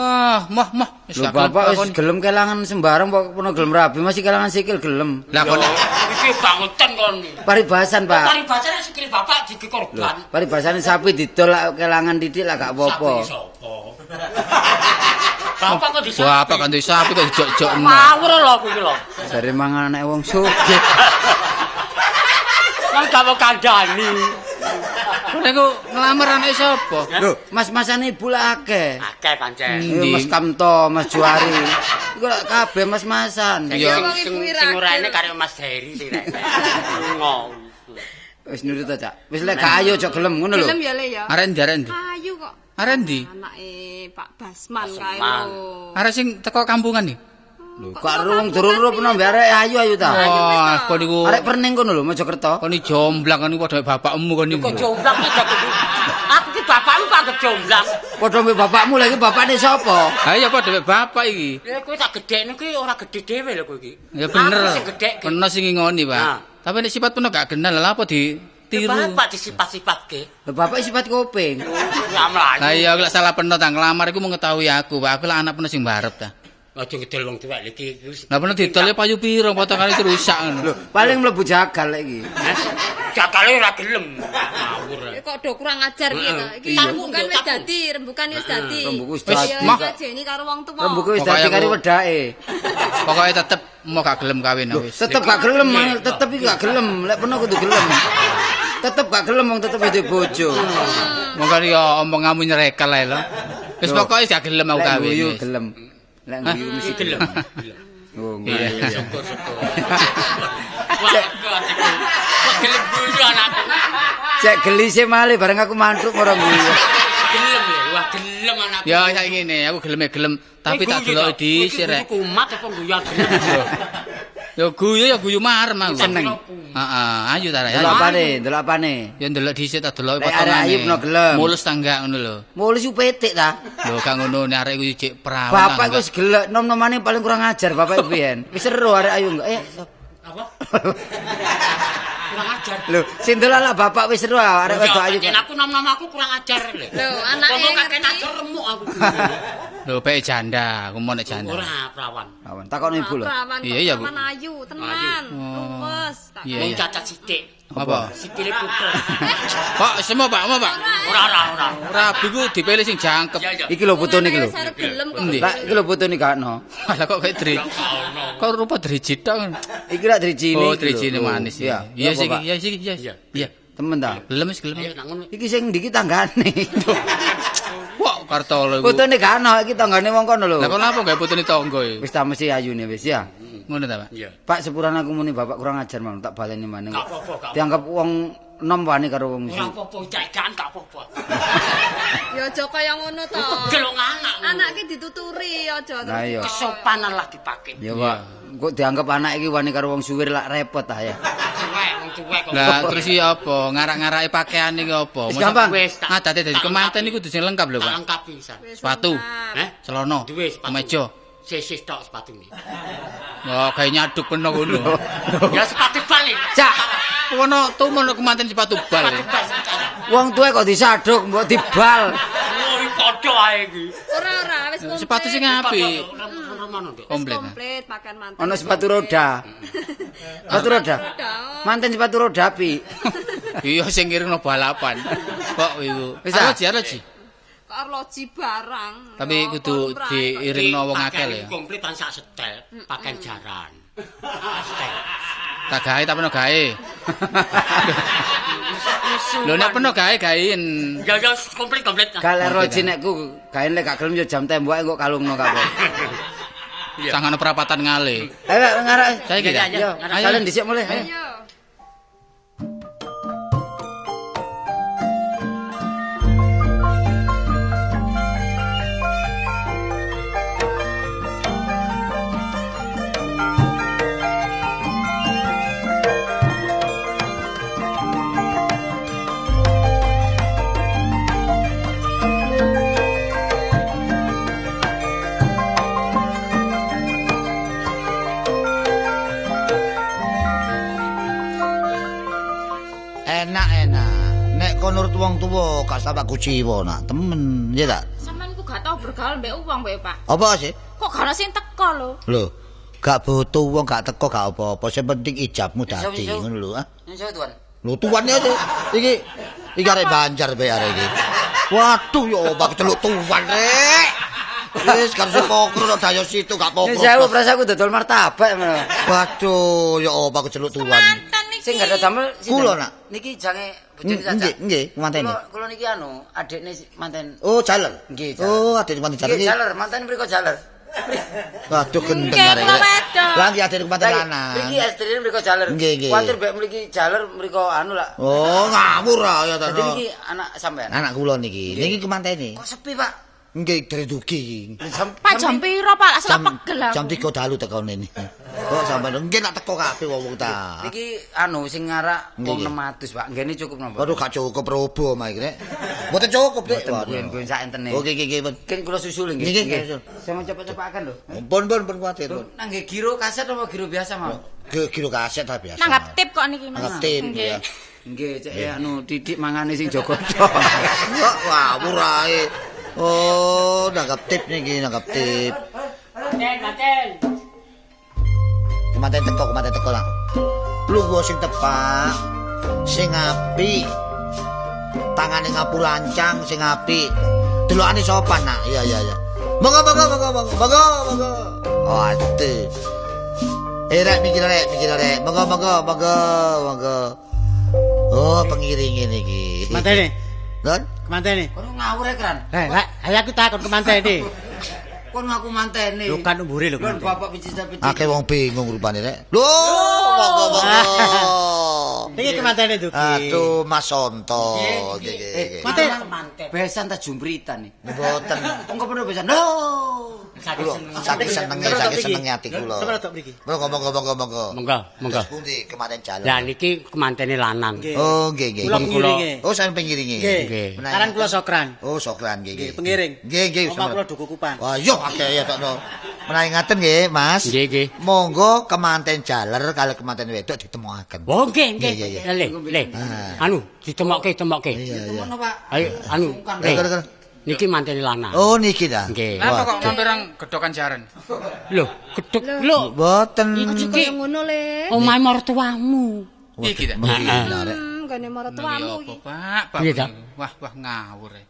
Mah mah. Wis Lho bapak wis gelem kelangan sembarang kok peno gelem rabi masih kelangan sikil gelem. Lah kok Iki bangutan kon. Paribasan, Pak. Paribasane sikil bapak diki korban. Paribasane sapi didol lak kelangan titik lah gak apa-apa. Sapi sapa? Bapak kok? Wah, apa kan sapi kok dijok-jokno. Ngawur lho kuwi lho. Dari mangan anak wong sugih. Kan gak mau kandhani. Kok niku nglamar anake sapa? Lho, mas-masane ibu lah akeh. Akeh pancen. Mas Kamto, Mas Juari. Iku lak kabeh mas-masan. Wong Sing ini karo Mas Heri rek. Ngomong. Wis nurut ta, Cak. Wis lek gak ayo aja gelem ngono lho. Film ya le ya. Arek ndi? Ayu kok. Arek ndi? Anake Pak Basman kae lho. Arek sing teko kampungan iki. Lho, kok wong durung-durung peno arek ayu ayu ta. Wah, kok niku Arek perning kono lho Mojokerto. kok ni jomblang kan padha bapakmu kon niku. Kok jomblang iki Aku ki bapakmu kok anggap jomblang. Padha mbek bapakmu lha iki bapakne sapa? Ha iya padha mbek bapak iki. Ya kowe tak gedhekne kuwi ora gedhe dhewe lho kowe iki. Ya bener. Aku sing ngoni, Pak. Tapi nek sifat peno gak kenal lha apa ditiru. Bapak disifat-sifatke. Lho bapak sifat kuping. Ya mlayu. Lah iya lek salah peno ta nglamar iku mengetahui aku, Pak. Aku lah anak peno sing barep ta. Aja ngedol wong tuwek lho iki. Lah peno didol payu piro potongane rusak ngono. Lho, paling mlebu jagal lek iki. Hah? Jakale ora gelem. Ngawur. Kok do kurang ajar iki ta. Iki Iya. rembukan wis dadi, rembukan wis dadi. Rembuku wis dadi. Mah. jeni karo wong tuwa. Rembuku wis Pokoknya dadi karo wedake. Pokoke tetep mau gak gelem kawin wis. Tetep gak gelem, tetep iki gak gelem. Lek peno kudu gelem. Tetep gak gelem wong tetep duwe bojo. Monggo ya omonganmu nyerekal ae lho. Wis pokoke gak gelem aku kawin. gelem. Lek guyu mesti. Oh, Iya. Syukur-syukur. Gelem guyu anakku. Cek geli sih malih bareng aku mantuk ora guyu. Gelem ya, wah gelem anakku. Ya saiki ngene, aku gelem ya gelem, tapi tak deloki dhisik rek. Iki kumat apa guyu gelem. Ya guyu ya guyu marem aku. Seneng. Heeh, ayo ta rek. Delok ayo. apane? Delok apane? Ya ndelok dhisik tak delok Lek arek ayu peno gelem. Mulus ta enggak ngono lho. Mulus ku petik ta. Lho gak ngono nek arek iku cek perawan. Bapak wis gelek nom-nomane paling kurang ajar bapak iku biyen. Wis seru arek ayu enggak? Eh, Apa? Kurang ajar. lho, sing delok bapak wis seru arek wedok ayu. Yen aku nom-nom aku kurang ajar lho. Lho, anake kakek ajar remuk aku. Lho bae janda, aku mau nek janda. Ora perawan. Awan, takon ibu lho. Iya, iya, Bu. perawan ayu, tenan. Luwes. Iya, Wong iya. cacat sithik. Apa? Sikile puter. Pak, semua Pak, mau Pak. Ora ora ora. Rabi ku dipilih sing jangkep. Iki lho fotone iki lho. Lah iki lho fotone gak ono. Lah kok kayak dri. Kok rupa driji tok. Iki lak drijine. Oh, iki lho. driji manis Iya. ya. Iya sih, Bapak. iya sih, iya. Iya. Temen ta? Gelem wis gelem. Iki sing ndi ki tanggane. Wah, kartolo iku. Fotone gak ono, iki tanggane wong kono lho. Lah kok lapo gawe putune tangga iki? Wis ta mesti ayune wis ya. Ngono ta, Pak? Iya. Pak sepuran aku muni bapak kurang ajar mang tak baleni maneh. Gak apa-apa, gak. Dianggap wong nom wani karo wong Ora sing. apa-apa, caikan gak apa-apa. Ya aja kaya ngono to. Gelong anak. Anake dituturi aja. Lah iya. kesopanan lah dipakai. Ya Pak. Kok dianggap anak iki wani karo wong suwir lak repot ta ya. Lah terus iki apa? Ngarak-ngarake pakaian iki apa? Gampang. Wis, Ngadate dadi kemanten iku kudu sing lengkap lho, Pak. lengkapi bisa. Sepatu, Eh? celana, Duwe sepatu. kemeja. Sesis tok sepatu ini. Wah, kayak nyaduk peno ngono. Ya sepatu balik. Cak, Kono tuh mono kemanten sepatu bal. wong tuwe kok disaduk mbok dibal. Oh, iki padha ae iki. Ora ora wis komplit. Sepatu sing apik. Komplit. komplit makan mantan. Ono sepatu roda. Sepatu roda. Manten sepatu roda api. Iya sing ngiringno balapan. Kok iku. Wis, Alo ah? ji. Kok arloji barang. Tapi Ya, kudu diiringno wong akeh lho ya. Komplit tan sak setel, pakaian jaran. Setel. Tak gawe tapi no gawe. Lho nek peno gawe gawein. Ya ya komplit komplit. Galek roji nekku gaen lek gak gelem yo jam tembok kok kalungno kabeh. Sangono perapatan ngale. Ayo ngarep. Saiki Iya, iya, iya. Ayo. kalian dhisik mulai. Ayo. Wong tuwa gak sampe kuciwa nak temen, ya tak? Sampeyan ku gak tau bergaul mbek wong mbek Pak. Apa sih? Kok gak ono sing teko lho. Lho, gak butuh wong gak teko gak apa-apa, sing penting ijabmu dadi ngono lho, ah. Iso tuan. Lho tuane aja. Iki iki arek Banjar bae arek iki. Waduh ya obak celuk tuan rek. Wis kan sepokro nek dayo situ gak pokro. saya prasaku dodol martabak ngono. Waduh ya obak celuk tuan. Iki. Sing gak ada damel sinten? Kula, Nak. Niki jange bojone Caca. Nggih, nggih, mantene. Kula kula niki anu, adikne si- manten. Oh, jaler. Nggih, jaler. Oh, adik kumanten jaler Nggih, iki. jaler, manten mriko jaler. Waduh gendeng arek. wedok. Lah nggih adik kumanten Lah, lanang. Mriki estrine mriko jaler. Nggih, nggih. Kuwatir bek mriki jaler mriko anu lah. Oh, ngawur ah ya ta. Dadi niki anak sampean. Anak kula niki. Niki kemantene. Kok sepi, Pak? Nggih. Sam- Pak jam piro Pak? Asal pegel aku. jam 3 dalu tekone ini. Kok sampean nggih nak teko kabeh wong ta. Niki anu sing ngarak wong nggih. 600, Pak. Nggene cukup napa? Waduh gak cukup robo mah iki nek. Mboten cukup, Dik. Mboten buyen-buyen sak entene. Oke, oke, oke. Mungkin kula susul nggih. Nggih, nggih. Saya mau cepet-cepetaken lho. Pun pun pun kuwatir. Pun. nang nggih giro kaset apa giro biasa, Mas? Kilo kaset ta biasa. Nanggap tip kok niki Mas. Tip Nggih. ya. Nggih, cek ya anu didik mangane sing jaga Wah, wah, murahe. Oh, nanggap tip niki, nanggap tip. Kemanten teko, kemanten teko lah. Lungguh sing tepak, sing apik. Tangane ngapulancang sing apik. Delokane sopan nak. Iya, iya, iya. Monggo, monggo, monggo, monggo, monggo, monggo. Oh, aduh. Eh, rek, mikir rek, mikir rek. Monggo, monggo, monggo, monggo. Oh, pengiring ini iki. Kemantene? Lon? Kemantene? Kono ngawur ekran. Eh, lah, ayo aku takon kemantene. Kono aku mantene. Lho kan umbure lho. Lho bapak picit-picit. Akeh wong bingung rupane rek. Lho, monggo, monggo. Iki kemantene Duki. Aduh, Mas Sonto. Nggih, nggih, nggih. Mate. Besan ta jumbritan nih. Mboten. Wong kok besan. Lho. Saking senenge, saking senenge ati kula. Monggo, monggo, monggo, monggo. Monggo, monggo. Terus pundi kemarin jalan? Lah niki kemantene lanang. Oh, nggih, nggih. Kula pengiringe. Oh, sampe pengiringe. Nggih. Nggih. Menawi- Aran kula Sokran. Oh, sokran nggih, nggih. Pengiring. Nggih, nggih. Omah kula duku kupang. Wah, yo akeh ya tokno. Menawi ngaten nggih, Mas. Nggih, nggih. Monggo kemanten jaler kalau kemanten wedok ditemokaken. Oh, nggih, nggih. Le, le. Ah. Anu, ditemokke, temokke. Iya, iya. Ngono, Pak. Ayo, anu. Niki mantene lanang. Oh, niki ta. Nggih. Apa kok Waduh. mampirang gedokan jaran? Lho, gedhek lho. Boten. Iki Kaya ngono le. omahe mertuamu. Iki ta. Rek. Hmm, gane Nang apa, iki. Pak? Pak. Iya, Ta. Wah, wah ngawur. e.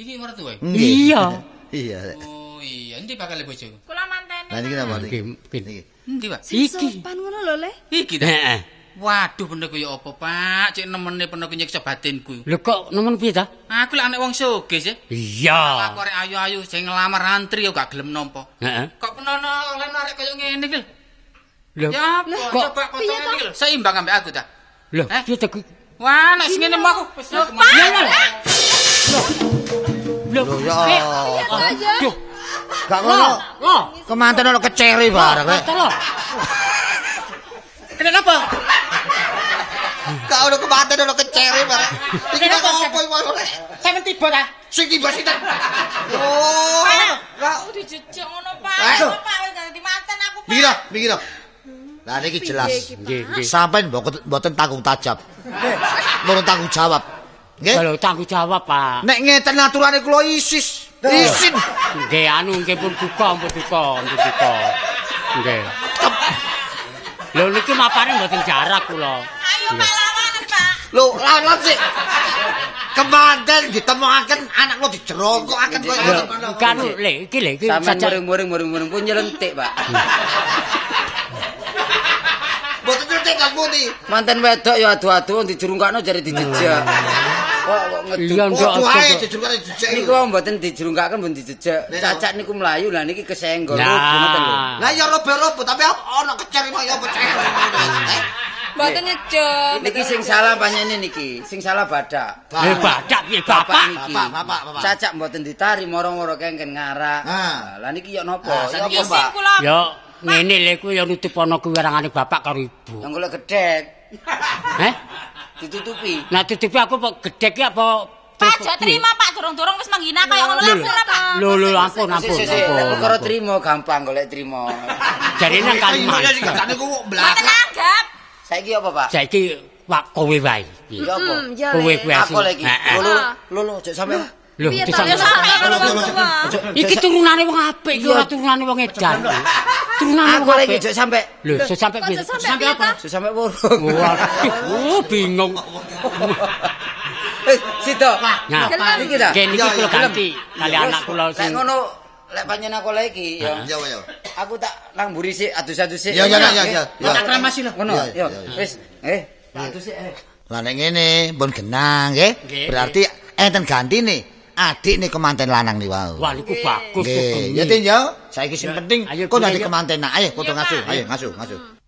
Iki mertua. Nggih. Iya. Iya. Oh iya, endi bakal bojo? Kula mantene. Nah, niki napa niki? Nggih, mungkin. Niki. Endi, Pak? Iki. Sopan ngono lho le. Iki ta. Heeh. Waduh, bener kaya apa, Pak? Cek nemene penuh nyiksa batinku. Lho kok nemen piye ta? Aku lek anak wong sugih sih. Iya. Aku arek ayu-ayu sing ngelamar antri yo gak gelem nampa. Heeh. Kok penono oleh narik kaya ngene iki lho. Lho, Ya apa? kok- Coba potong iki lho. Seimbang ambek aku ta. lho, Eh? piye ta kuwi? Wah, nek sing ngene mau aku wis yo Lho, Lho ya. Duh, Gak ngono. lho. Kemanten ono keceri bareng. Tolo. Kenapa? Gak ono kemanten ono keceri bareng. Iki Kenapa? apa iki rek? Sampe tiba ta? Sing tiba sinten? Oh. Aku dijejek ngono, Pak. Ayo. Pak wis dadi manten aku, Pak. Mikir, mikir. Lah niki jelas. Nggih, nggih. Sampeyan mboten tanggung tajab. Mboten tanggung jawab. Nggih. Kalau tanggung jawab, Pak. Nek ngeten aturane kula isis. Isin. Nggih, anu nggih pun duka, pun duka, pun duka. Nggih. Lho niki mapane mboten jarak kula. Ayo Pak. Lho, lawan sih. Kemanten ditemokaken anak lo dijerongkokaken koyo Lho, ngoten. kan le iki le iki Sampeyan saja- muring-muring muring-muring pun nyelentik, Pak. Mboten ngerti kan pundi. Manten wedok ya adu-adu dijurungkakno jare dijejak. Kok Oh, jejurukane jejek. Niku mboten dijurungkaken pun dijejak. Cacat niku mlayu lah niki kesenggol. Ngoten lho. Lah ya robo-robo tapi apa ono keceri kok ya pecah. Mboten nyejek. Niki sing salah panjenengan niki, sing salah badak. Eh, badak piye Bapak bapak? niki. Bapak, bapak, bapak. Cacak mboten ditari moro-moro kengken ngarak. Ah. Lah niki ya napa? Sing Pak? Ya ngene le kuwi ya nutup ana kuwi bapak karo ibu. Yang kula gedek Heh? Ditutupi. Nah tutupi aku apa gedhe ki apa Pak aja terima Pak durung-durung wis menghina kaya ngono Lho, langsung Pak. Lho lho ampun ampun. perkara ampun. trimo gampang golek trimo. Jarine nang Kalimantan. sing gak niku Mboten belakang. anggap. Saiki apa, Pak? Saiki wak kowe wae. iki. Ya apa? Kowe kuwi Aku lagi. Heeh. Lho, lho, lho, sampe. Lho, Piye iki. Iki turunane wong apik iki ora turunane wong edan. Turunane Aku wong apik. cek sampe. Lho, so sampe sampe apa? Cek sampe wurung. Waduh, oh, bingung. Eh, Sito. Nah, iki ta? Gen iki kula ganti kali anak kula Lek sing ngono lek panjenengan aku lagi ya. Ya, ya. Aku tak nang mburi sik adus-adus sik. Ya, ya, ya, Tak kramasi lho. Ngono. Ya, wis. Eh, tak adus sik. eh. Lah nek ngene, pun genang nggih. Nggih, Berarti enten ganti nih. Adik nih kemanten lanang nih wau. Wah, niku bagus tuh. Ya Tin ya. Saiki sing penting Ayo, kok nanti ayo. kemanten nak. Ayo Iya, ngasuh. Ayo ngasuh, ngasuh.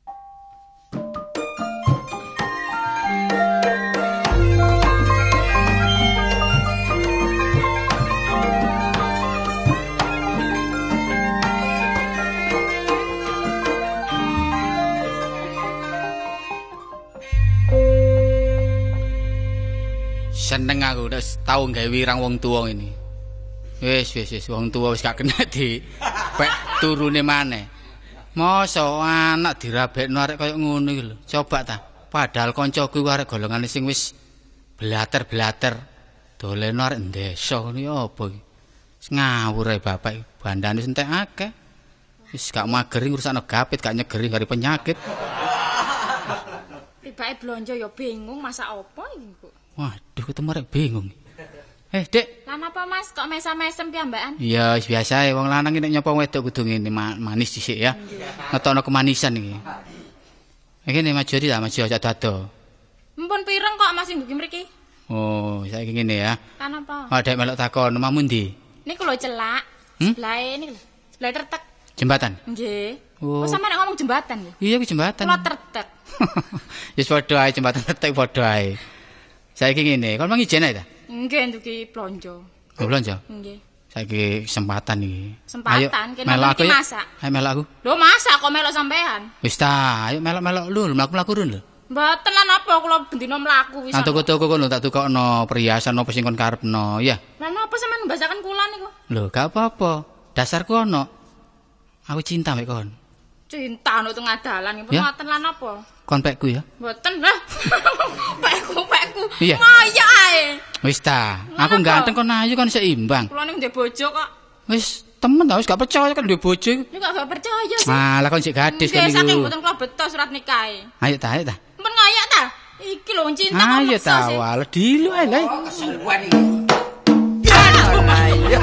Seneng aku wis tau gawe wirang wong tuwa ini. Wis wis wis wong tuwa wis gak kena di pek turune maneh. Masa anak dirabekno arek kaya ngono iki lho. Coba ta. Padahal kancaku iku arek golongane sing wis blater-blater. Doleno arek desa ngono ya apa iki. Ngawur ae bapak iki. Bandane entek akeh. Wis gak mageri ngurusane gapit, gak nyegeri gari penyakit. Tibake blonjo ya bingung masak apa iki kok. Waduh, ketemu arek bingung. Eh, Dek, Lah napa Mas kok mesam-mesem piyambakan? Ya wis biasa wong lanang nek nyapa wedok kudu ngene ma- manis dhisik ya. Ngetokno kemanisan iki. Iki nek majori ta maju aja dado. Mumpun pireng kok Mas sing ndugi mriki? Oh, saiki ngene ya. Kan apa? Oh, dek melok takon omahmu ndi? Niku lho celak. Hmm? Sebelahe niku lho. Sebelah tertek. Jembatan. Nggih. Oh. Oh, sama nek ngomong jembatan lho. Iya ku jembatan. Kula tertek. Wis padha ae jembatan tetek padha ae. Saiki ngene, kon mangijen ae ta? Nggih ndugi blonjo. Oh, belanja. Nggih. Saiki kesempatan iki. Kesempatan, kene melok aku ya. masak. Ayo melok aku. Lho masak kok melok sampean? Wis ta, ayo melok-melok lu, mlaku-mlaku run lho. Mboten lan apa kula bendina mlaku wis. Nang toko-toko kono tak tukokno perhiasan apa sing kon karepno, ya. Lah napa sampean mbasaken kula niku? Lho, gak apa-apa. Dasarku ono. Aku cinta mek kon. Cinta nek tengah dalan nggih Ya. mboten lan apa? Kon pekku ya. Mboten lah. pekku pekku. Iya. Ngoyak ae. Wis ta. Aku ganteng kon ayu kon seimbang. Kula ning ndek bojo kok. Wis temen ta wis gak percaya kan duwe bojo. iku. Niku gak percaya sih. Malah kon sik gadis kan Nggih, saking niku. mboten kula beto surat nikahe. Ayo ta, ayo ta. Mpun ngoyak ta? Iki lho cinta kok Ayo ta, sih. wal dilu ae. Kesuwen iki. Ayo.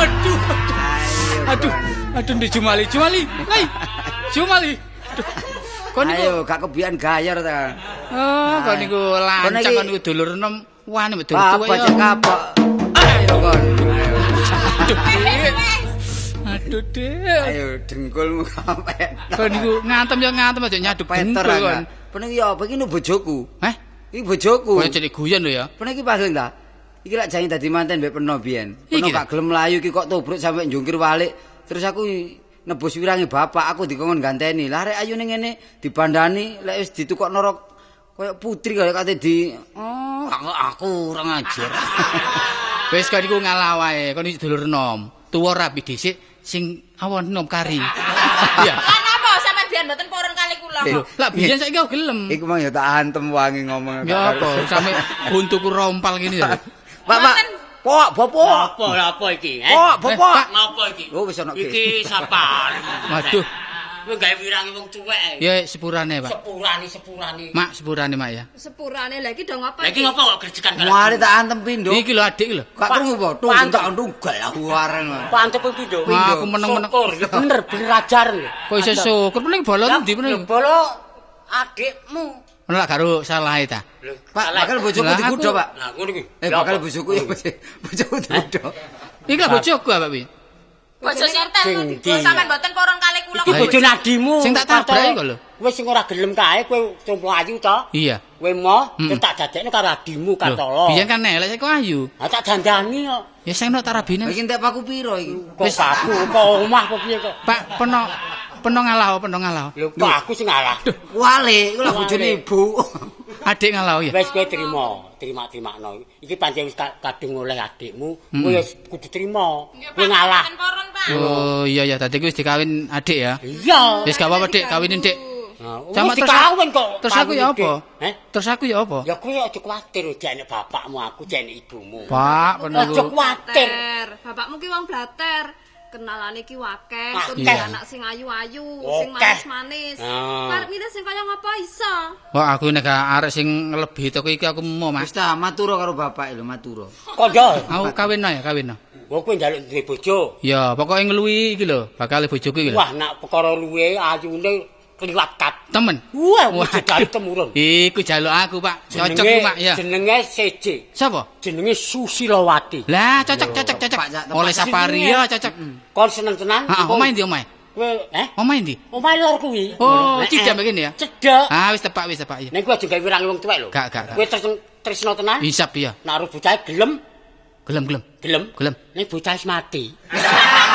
Aduh. Aduh. Aduh ndek Jumali, Jumali. Lai. Jumali. Aduh. Kon niku Ayo, gak kebian gayar ta. Oh, kon niku lancang kon niku dulur enom. Nek dulur tuwa Apa ya. cek apa? Ayo kon. Ayo. Aduh, Dek. Ayo dengkulmu sampai. Kon niku ngantem ya ngantem aja nyaduk dengkul kon. Peneng ya apa iki nu bojoku. Heh, Iki bojoku. koyo jadi guyon lho ya. Peneng iki paling ta. Iki lak janji dadi manten mbek peno biyen. Peno gak gelem mlayu iki kok tubruk sampe njungkir walik. Terus aku nebus wirange bapak aku dikongkon ganteni. Lah rek ayu ning ngene dibandani lek wis ditukokno rok koyo putri kaya kate di oh aku, aku ora ngajar. Wis kon niku ngalah wae, kon iki dulur enom. Tuwa rapi dhisik sing awon enom kari. Iya. Lah napa sampean biyen mboten purun kali kula Lho, lah biyen saiki gelem. Iku mang ya tak antem wangi ngomong. Ya apa, sampe buntuku rompal gini ya. Pak, Pak. Pok, bopok. Apa apa iki? Eh? Pok, bopok. Napa iki? Oh wis ana Iki sapa? Waduh, Kowe gawe wirangi wong tuwek. ae. ya sepurane, Pak. Sepurani sepurani. Mak, sepurane, Mak ya. Sepurane lagi dong apa? Lah iki ngopo kok gerjekan karo? Mari tak antem pindho. Iki lho adik lho. Gak krungu apa? Tuh tak tunggal aku wareng. Pantep pindho. Aku meneng-meneng. Bener bener ajar. Kok iso syukur meneng bolon ndi meneng. Bolo adikmu. Ono lak karo salah ta. Lho, Pak, bakal bojoku Lah, aku- Pak. Lah ngono iki. Eh, bakal bojoku ya bojoku dikudo. Iki lak bojoku apa pi? Bojo sinten? Sampean mboten purun kali kula Iki kok. bojo nadimu. Sing tak tabrak iku lho. Wis sing ora gelem kae kowe tumpu ayu to. Iya. Kowe mo tak dadekne karo adimu Lho, Kartolo. biyen kan elek kok ayu. Ah tak dandani kok. Ya sing nok tarabine. Iki entek paku piro iki? Kok aku kok omah apa piye kok. Pak, peno peno ngalah, peno ngalah. Lho kok aku sing ngalah. Wale, iku lah bojone ibu. Adik ngalah ya. Wis kowe trima, terima-termakno. Iki pancen wis ka- kadung oleh adikmu, kowe wis kudu trima. Kowe ngalah. Oh iya ya, tadi wis dikawin adik ya. Iya. Wis gak apa-apa, Dik, kawinin, Dik. Wis terus dikawin kok. Terus aku ya kawin apa? Heh? Terus aku ya apa? Ya kuwi aja kuwatir jane bapakmu aku jane ibumu. Pak, Aja penunggu. kuwatir. Blater. Bapakmu ki wong blater. Kenalane ki wakeh, tur iya. anak sing ayu-ayu, sing manis-manis. Ah. Arep milih sing kaya ngapa iso? Wah, aku nek arek sing lebih toko iki aku mau, Mas. Wis ta maturo karo bapak lho, maturo. Kandha. Aku kawin ya, kawin. Wong kuwi njaluk duwe bojo. Ya, pokoke ngluwi iki lho, bakal bojoku iki lho. Wah, nak perkara luwe ayune kliwat kat. Temen. Wah, wis dari temurun. Iku jaluk aku, Pak. Cocok iki, Pak, ya. Jenenge seje. Sapa? Jenenge Susilawati. Lah, cocok, cocok, cocok. Oleh sapari ya, cocok. Kon seneng tenan? Heeh, Kon- omahe ndi omahe? Kowe, eh? Omahe ndi? Omahe lor kuwi. Oh, cidam eh. begini ya? Cedhak. Ah, wis tepak, wis tepak ya. Nek kuwi aja gawe wirangi wong tuwek lho. Gak, gak. Kowe tresno tresno tenan? Isap ya. Nak arep bocah gelem, Gelem, gelem. gelem. Gelem. Nek bocah mati.